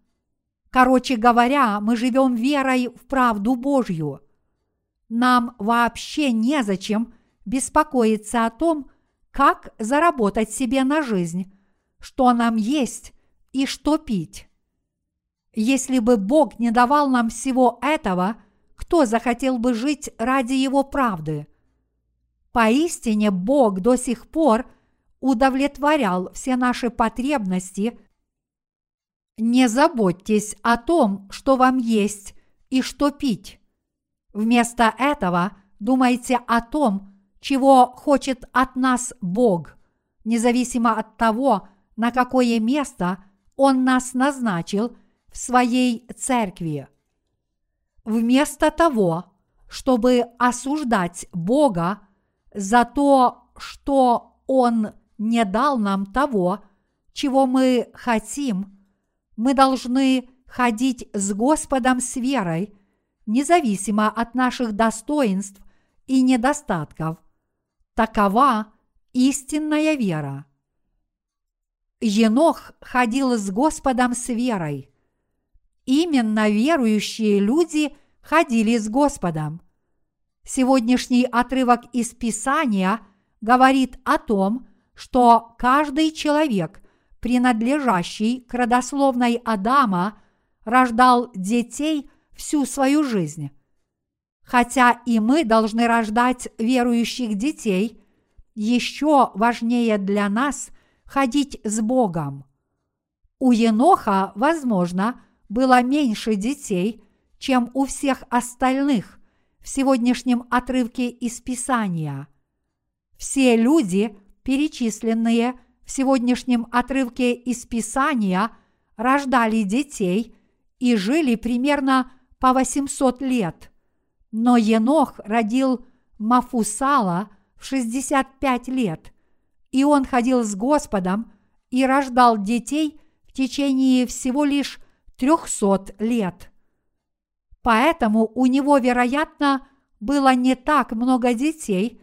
Короче говоря, мы живем верой в правду Божью. Нам вообще незачем беспокоиться о том, как заработать себе на жизнь, что нам есть и что пить. Если бы Бог не давал нам всего этого, кто захотел бы жить ради Его правды? Поистине Бог до сих пор удовлетворял все наши потребности. Не заботьтесь о том, что вам есть и что пить. Вместо этого думайте о том, чего хочет от нас Бог, независимо от того, на какое место Он нас назначил в своей церкви. Вместо того, чтобы осуждать Бога за то, что Он не дал нам того, чего мы хотим, мы должны ходить с Господом с верой, независимо от наших достоинств и недостатков. Такова истинная вера. Енох ходил с Господом с верой. Именно верующие люди ходили с Господом. Сегодняшний отрывок из Писания говорит о том, что каждый человек, принадлежащий к родословной Адама, рождал детей всю свою жизнь. Хотя и мы должны рождать верующих детей, еще важнее для нас – ходить с Богом. У Еноха, возможно, было меньше детей, чем у всех остальных в сегодняшнем отрывке из Писания. Все люди, перечисленные в сегодняшнем отрывке из Писания рождали детей и жили примерно по 800 лет. Но Енох родил Мафусала в 65 лет, и он ходил с Господом и рождал детей в течение всего лишь 300 лет. Поэтому у него, вероятно, было не так много детей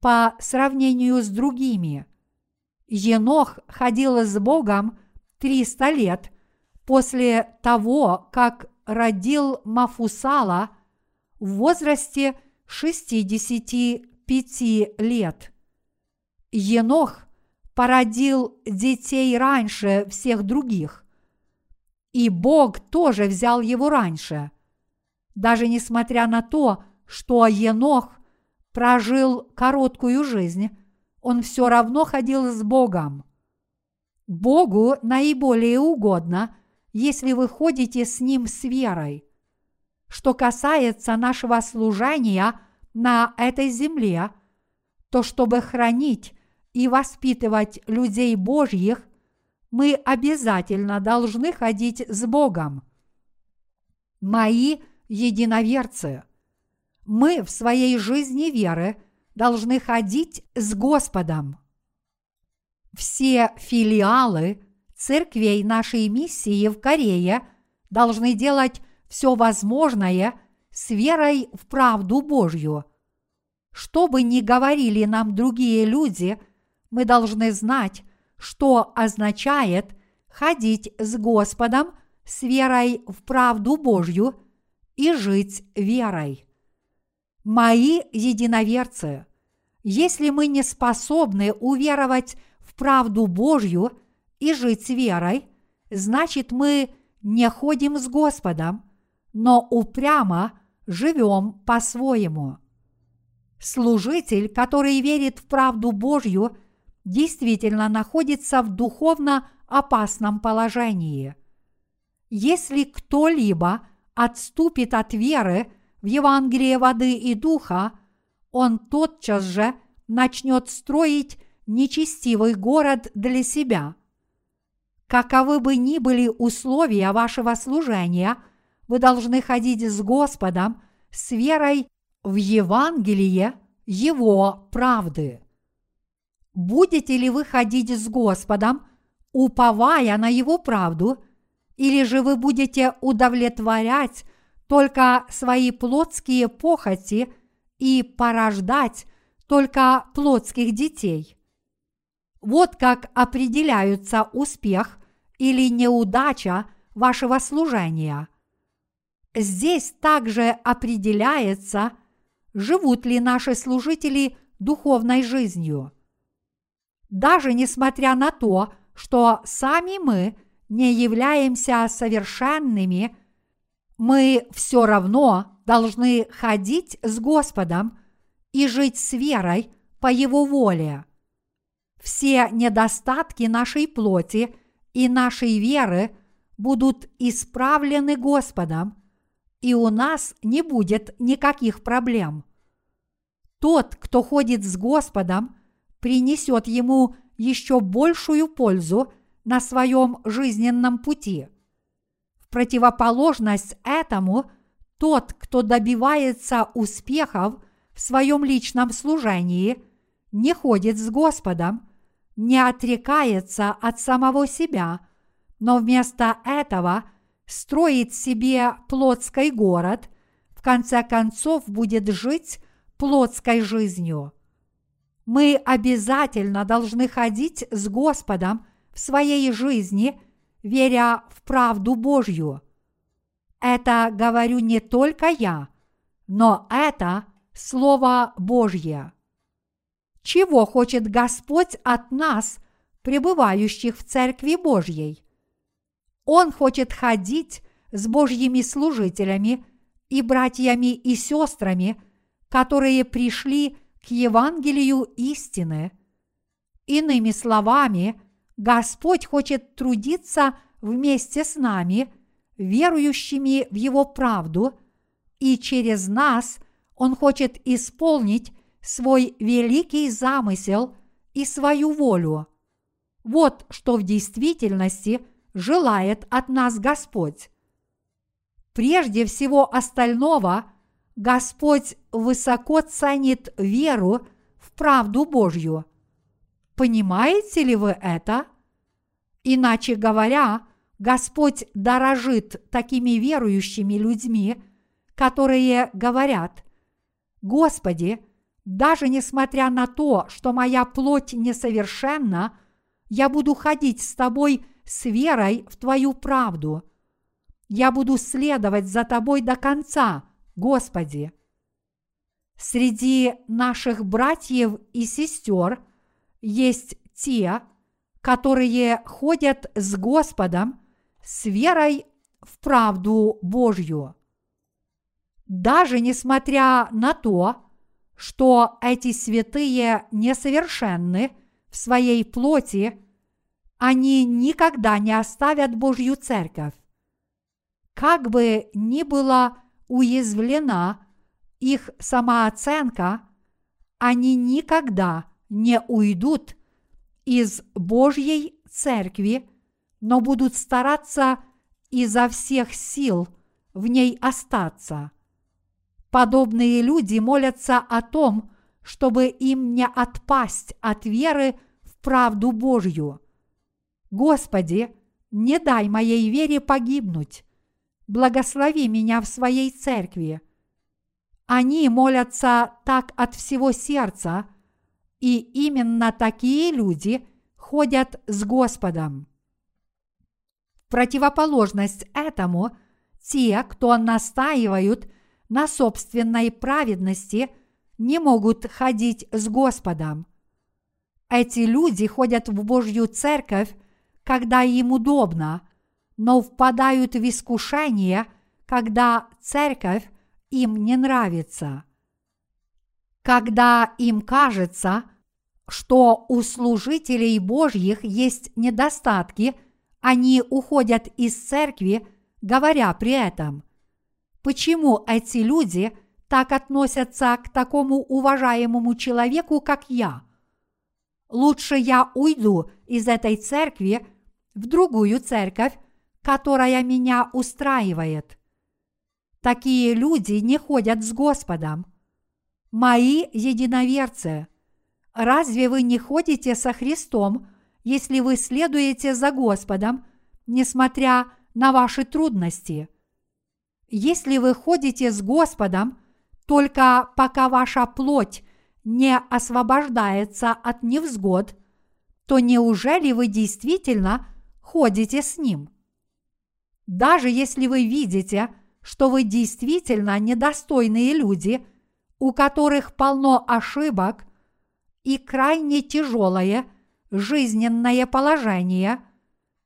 по сравнению с другими. Енох ходил с Богом 300 лет после того, как родил Мафусала в возрасте 65 лет. Енох породил детей раньше всех других, и Бог тоже взял его раньше. Даже несмотря на то, что Енох прожил короткую жизнь, он все равно ходил с Богом. Богу наиболее угодно, если вы ходите с Ним с верой. Что касается нашего служения на этой земле, то чтобы хранить и воспитывать людей Божьих, мы обязательно должны ходить с Богом. Мои единоверцы, мы в своей жизни веры должны ходить с Господом. Все филиалы церквей нашей миссии в Корее должны делать все возможное с верой в правду Божью. Что бы ни говорили нам другие люди, мы должны знать, что означает ходить с Господом с верой в правду Божью и жить верой. Мои единоверцы, если мы не способны уверовать в правду Божью и жить верой, значит мы не ходим с Господом, но упрямо живем по-своему. Служитель, который верит в правду Божью, действительно находится в духовно опасном положении. Если кто-либо отступит от веры в Евангелие воды и духа, он тотчас же начнет строить нечестивый город для себя. Каковы бы ни были условия вашего служения – вы должны ходить с Господом с верой в Евангелие Его правды. Будете ли вы ходить с Господом, уповая на Его правду, или же вы будете удовлетворять только свои плотские похоти и порождать только плотских детей? Вот как определяются успех или неудача вашего служения – Здесь также определяется, живут ли наши служители духовной жизнью. Даже несмотря на то, что сами мы не являемся совершенными, мы все равно должны ходить с Господом и жить с верой по Его воле. Все недостатки нашей плоти и нашей веры будут исправлены Господом, и у нас не будет никаких проблем. Тот, кто ходит с Господом, принесет ему еще большую пользу на своем жизненном пути. В противоположность этому, тот, кто добивается успехов в своем личном служении, не ходит с Господом, не отрекается от самого себя, но вместо этого – строит себе плотский город, в конце концов будет жить плотской жизнью. Мы обязательно должны ходить с Господом своей жизни, веря в правду Божью. Это говорю не только я, но это Слово Божье. Чего хочет Господь от нас, пребывающих в Церкви Божьей? Он хочет ходить с Божьими служителями и братьями и сестрами, которые пришли к Евангелию истины. Иными словами, Господь хочет трудиться вместе с нами, верующими в Его правду, и через нас Он хочет исполнить свой великий замысел и свою волю. Вот что в действительности желает от нас Господь. Прежде всего остального, Господь высоко ценит веру в правду Божью. Понимаете ли вы это? Иначе говоря, Господь дорожит такими верующими людьми, которые говорят, Господи, даже несмотря на то, что моя плоть несовершенна, я буду ходить с Тобой с верой в Твою правду. Я буду следовать за Тобой до конца, Господи. Среди наших братьев и сестер есть те, которые ходят с Господом с верой в правду Божью. Даже несмотря на то, что эти святые несовершенны в своей плоти, они никогда не оставят Божью церковь. Как бы ни была уязвлена их самооценка, они никогда не уйдут из Божьей церкви, но будут стараться изо всех сил в ней остаться. Подобные люди молятся о том, чтобы им не отпасть от веры в правду Божью. Господи, не дай моей вере погибнуть. Благослови меня в своей церкви. Они молятся так от всего сердца, и именно такие люди ходят с Господом. В противоположность этому, те, кто настаивают – на собственной праведности не могут ходить с Господом. Эти люди ходят в Божью церковь, когда им удобно, но впадают в искушение, когда церковь им не нравится. Когда им кажется, что у служителей Божьих есть недостатки, они уходят из церкви, говоря при этом – Почему эти люди так относятся к такому уважаемому человеку, как я? Лучше я уйду из этой церкви в другую церковь, которая меня устраивает. Такие люди не ходят с Господом. Мои единоверцы, разве вы не ходите со Христом, если вы следуете за Господом, несмотря на ваши трудности – если вы ходите с Господом, только пока ваша плоть не освобождается от невзгод, то неужели вы действительно ходите с Ним? Даже если вы видите, что вы действительно недостойные люди, у которых полно ошибок и крайне тяжелое жизненное положение,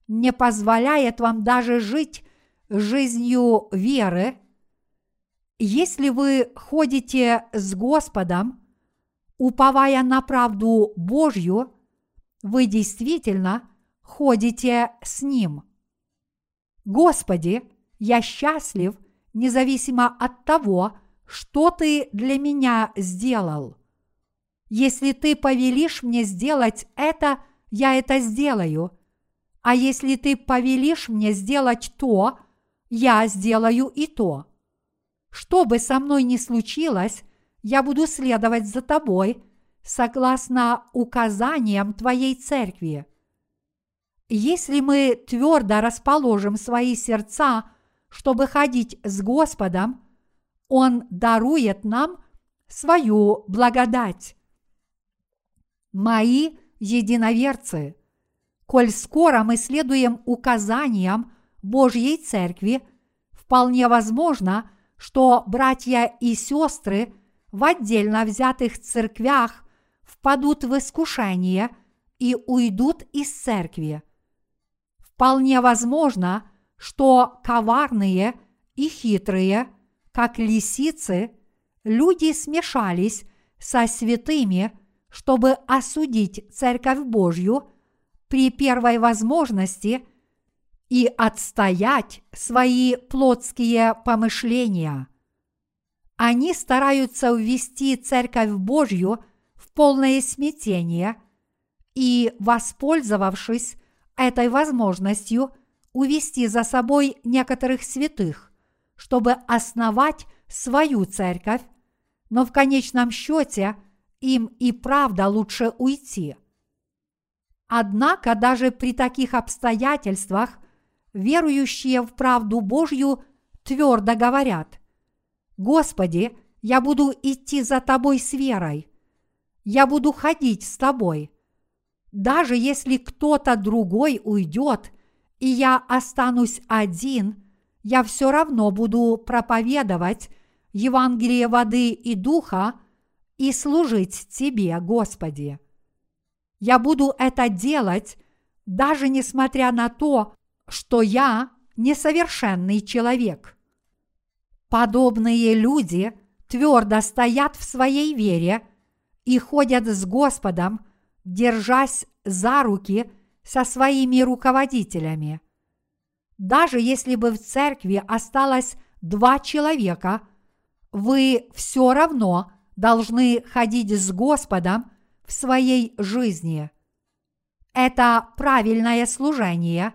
не позволяет вам даже жить жизнью веры, если вы ходите с Господом, уповая на правду Божью, вы действительно ходите с Ним. Господи, я счастлив, независимо от того, что Ты для меня сделал. Если Ты повелишь мне сделать это, я это сделаю. А если Ты повелишь мне сделать то, я сделаю и то. Что бы со мной ни случилось, я буду следовать за тобой согласно указаниям твоей церкви. Если мы твердо расположим свои сердца, чтобы ходить с Господом, Он дарует нам свою благодать. Мои единоверцы, коль скоро мы следуем указаниям Божьей Церкви, вполне возможно, что братья и сестры в отдельно взятых церквях впадут в искушение и уйдут из церкви. Вполне возможно, что коварные и хитрые, как лисицы, люди смешались со святыми, чтобы осудить Церковь Божью при первой возможности – и отстоять свои плотские помышления. Они стараются ввести Церковь Божью в полное смятение и, воспользовавшись этой возможностью, увести за собой некоторых святых, чтобы основать свою церковь, но в конечном счете им и правда лучше уйти. Однако даже при таких обстоятельствах верующие в правду Божью твердо говорят, «Господи, я буду идти за Тобой с верой, я буду ходить с Тобой. Даже если кто-то другой уйдет, и я останусь один, я все равно буду проповедовать Евангелие воды и духа и служить Тебе, Господи. Я буду это делать, даже несмотря на то, что я несовершенный человек. Подобные люди твердо стоят в своей вере и ходят с Господом, держась за руки со своими руководителями. Даже если бы в церкви осталось два человека, вы все равно должны ходить с Господом в своей жизни. Это правильное служение,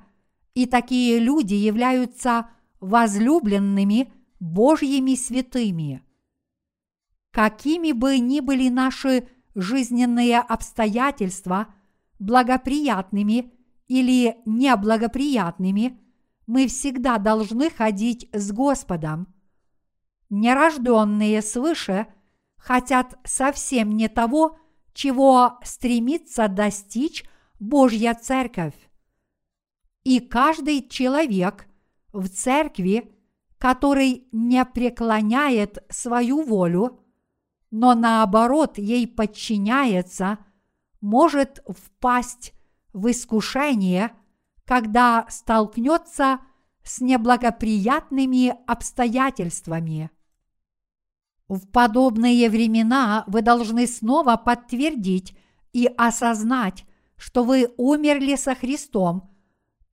и такие люди являются возлюбленными Божьими святыми. Какими бы ни были наши жизненные обстоятельства, благоприятными или неблагоприятными, мы всегда должны ходить с Господом. Нерожденные свыше хотят совсем не того, чего стремится достичь Божья Церковь. И каждый человек в церкви, который не преклоняет свою волю, но наоборот ей подчиняется, может впасть в искушение, когда столкнется с неблагоприятными обстоятельствами. В подобные времена вы должны снова подтвердить и осознать, что вы умерли со Христом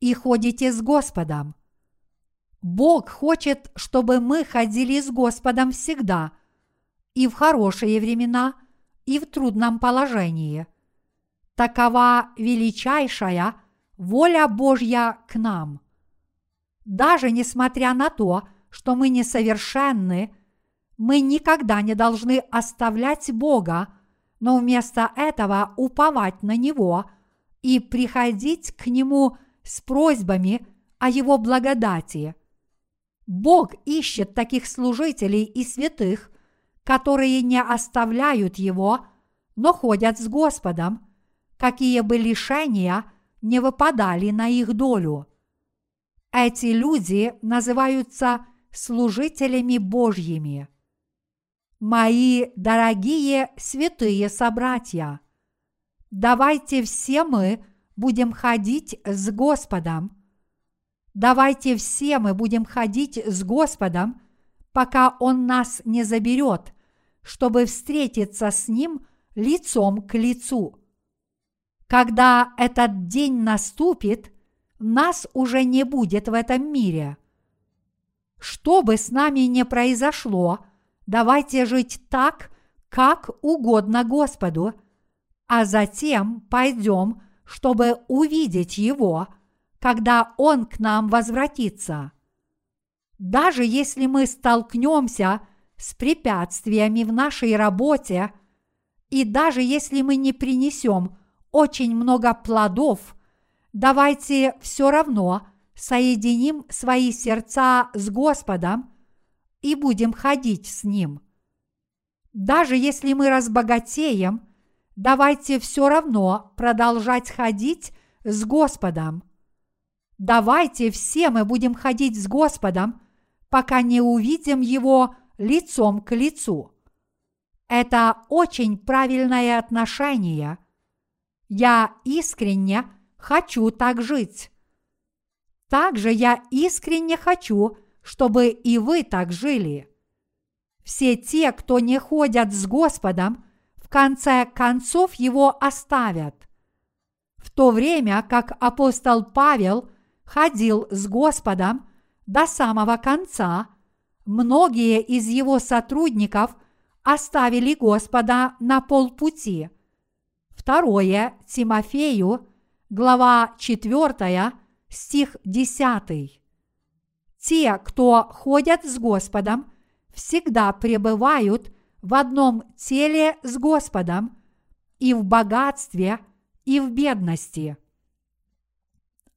и ходите с Господом. Бог хочет, чтобы мы ходили с Господом всегда – и в хорошие времена, и в трудном положении. Такова величайшая воля Божья к нам. Даже несмотря на то, что мы несовершенны, мы никогда не должны оставлять Бога, но вместо этого уповать на Него и приходить к Нему с просьбами о Его благодати. Бог ищет таких служителей и святых, которые не оставляют его, но ходят с Господом, какие бы лишения не выпадали на их долю. Эти люди называются служителями Божьими. Мои дорогие святые собратья, давайте все мы будем ходить с Господом. Давайте все мы будем ходить с Господом, пока Он нас не заберет чтобы встретиться с Ним лицом к лицу. Когда этот день наступит, нас уже не будет в этом мире. Что бы с нами ни произошло, давайте жить так, как угодно Господу, а затем пойдем, чтобы увидеть Его, когда Он к нам возвратится. Даже если мы столкнемся с препятствиями в нашей работе, и даже если мы не принесем очень много плодов, давайте все равно соединим свои сердца с Господом и будем ходить с Ним. Даже если мы разбогатеем, давайте все равно продолжать ходить с Господом. Давайте все мы будем ходить с Господом, пока не увидим Его лицом к лицу. Это очень правильное отношение. Я искренне хочу так жить. Также я искренне хочу, чтобы и вы так жили. Все те, кто не ходят с Господом, в конце концов его оставят. В то время как апостол Павел ходил с Господом до самого конца – многие из его сотрудников оставили Господа на полпути. Второе Тимофею, глава 4, стих 10. Те, кто ходят с Господом, всегда пребывают в одном теле с Господом и в богатстве, и в бедности.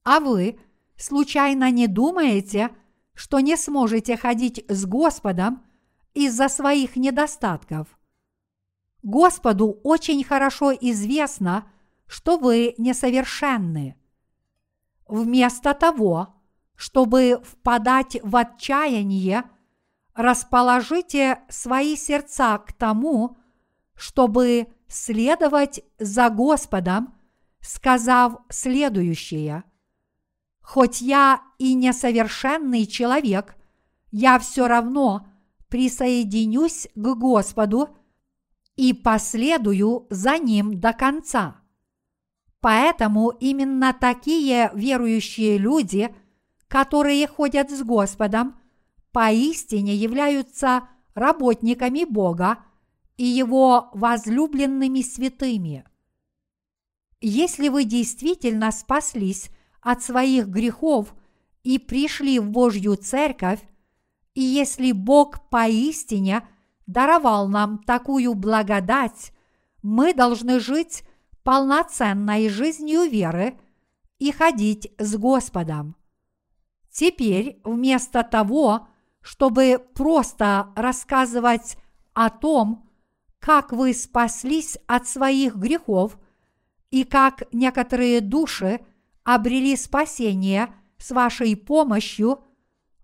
А вы случайно не думаете, что не сможете ходить с Господом из-за своих недостатков? Господу очень хорошо известно, что вы несовершенны. Вместо того, чтобы впадать в отчаяние, расположите свои сердца к тому, чтобы следовать за Господом, сказав следующее. Хоть я и несовершенный человек, я все равно присоединюсь к Господу и последую за Ним до конца. Поэтому именно такие верующие люди – которые ходят с Господом, поистине являются работниками Бога и Его возлюбленными святыми. Если вы действительно спаслись от своих грехов и пришли в Божью Церковь, и если Бог поистине даровал нам такую благодать, мы должны жить полноценной жизнью веры и ходить с Господом. Теперь вместо того, чтобы просто рассказывать о том, как вы спаслись от своих грехов и как некоторые души обрели спасение с вашей помощью,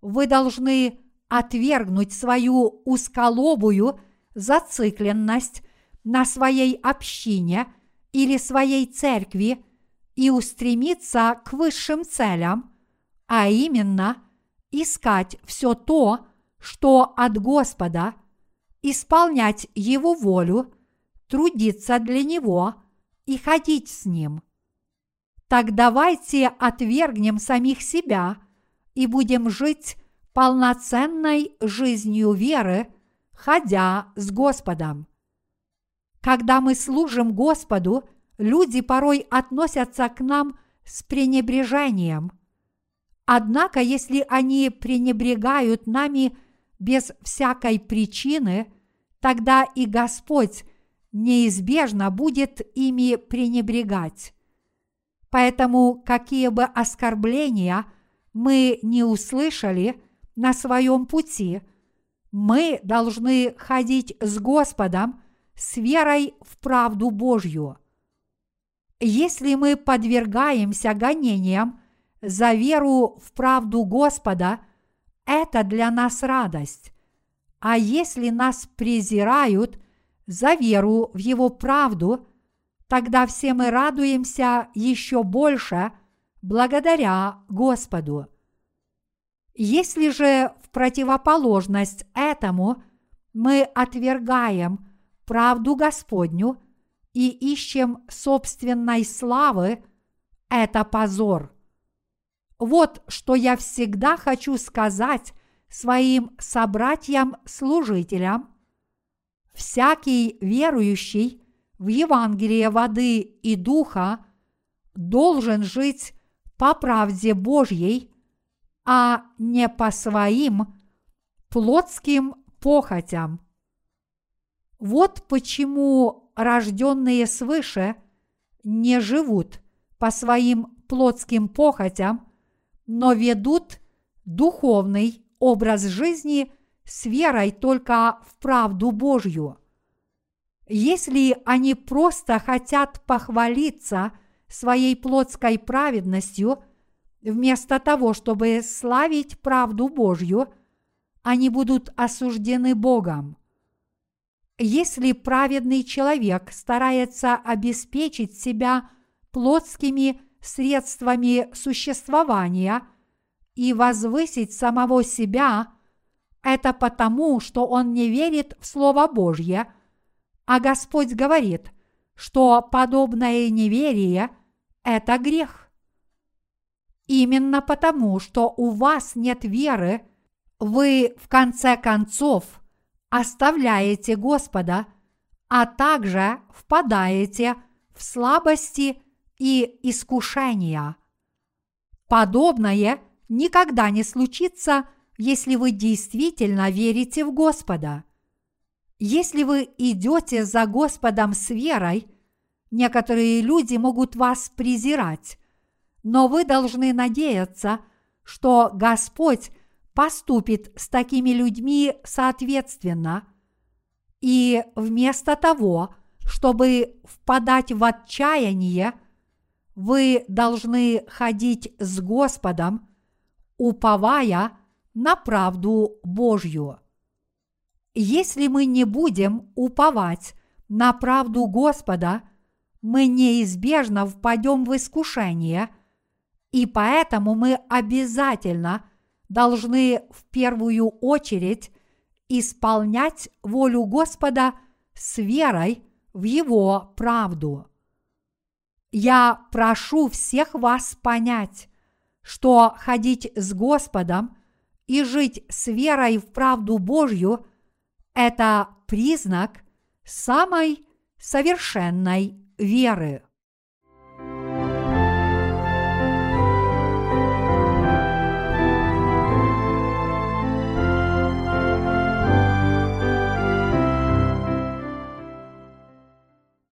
вы должны отвергнуть свою узколобую зацикленность на своей общине или своей церкви и устремиться к высшим целям – а именно искать все то, что от Господа, исполнять Его волю, трудиться для Него и ходить с Ним. Так давайте отвергнем самих себя и будем жить полноценной жизнью веры, ходя с Господом. Когда мы служим Господу, люди порой относятся к нам с пренебрежением – Однако, если они пренебрегают нами без всякой причины, тогда и Господь неизбежно будет ими пренебрегать. Поэтому, какие бы оскорбления мы не услышали на своем пути, мы должны ходить с Господом с верой в правду Божью. Если мы подвергаемся гонениям за веру в правду Господа – это для нас радость. А если нас презирают за веру в Его правду, тогда все мы радуемся еще больше благодаря Господу. Если же в противоположность этому мы отвергаем правду Господню и ищем собственной славы, это позор. Вот что я всегда хочу сказать своим собратьям-служителям. Всякий верующий в Евангелие воды и духа должен жить по правде Божьей, а не по своим плотским похотям. Вот почему рожденные свыше не живут по своим плотским похотям – но ведут духовный образ жизни с верой только в правду Божью. Если они просто хотят похвалиться своей плотской праведностью, вместо того, чтобы славить правду Божью, они будут осуждены Богом. Если праведный человек старается обеспечить себя плотскими средствами существования и возвысить самого себя, это потому, что он не верит в Слово Божье, а Господь говорит, что подобное неверие – это грех. Именно потому, что у вас нет веры, вы в конце концов оставляете Господа, а также впадаете в слабости и искушения. Подобное никогда не случится, если вы действительно верите в Господа. Если вы идете за Господом с верой, некоторые люди могут вас презирать, но вы должны надеяться, что Господь поступит с такими людьми соответственно, и вместо того, чтобы впадать в отчаяние, вы должны ходить с Господом, уповая на правду Божью. Если мы не будем уповать на правду Господа, мы неизбежно впадем в искушение, и поэтому мы обязательно должны в первую очередь исполнять волю Господа с верой в Его правду. Я прошу всех вас понять, что ходить с Господом и жить с верой в правду Божью – это признак самой совершенной веры.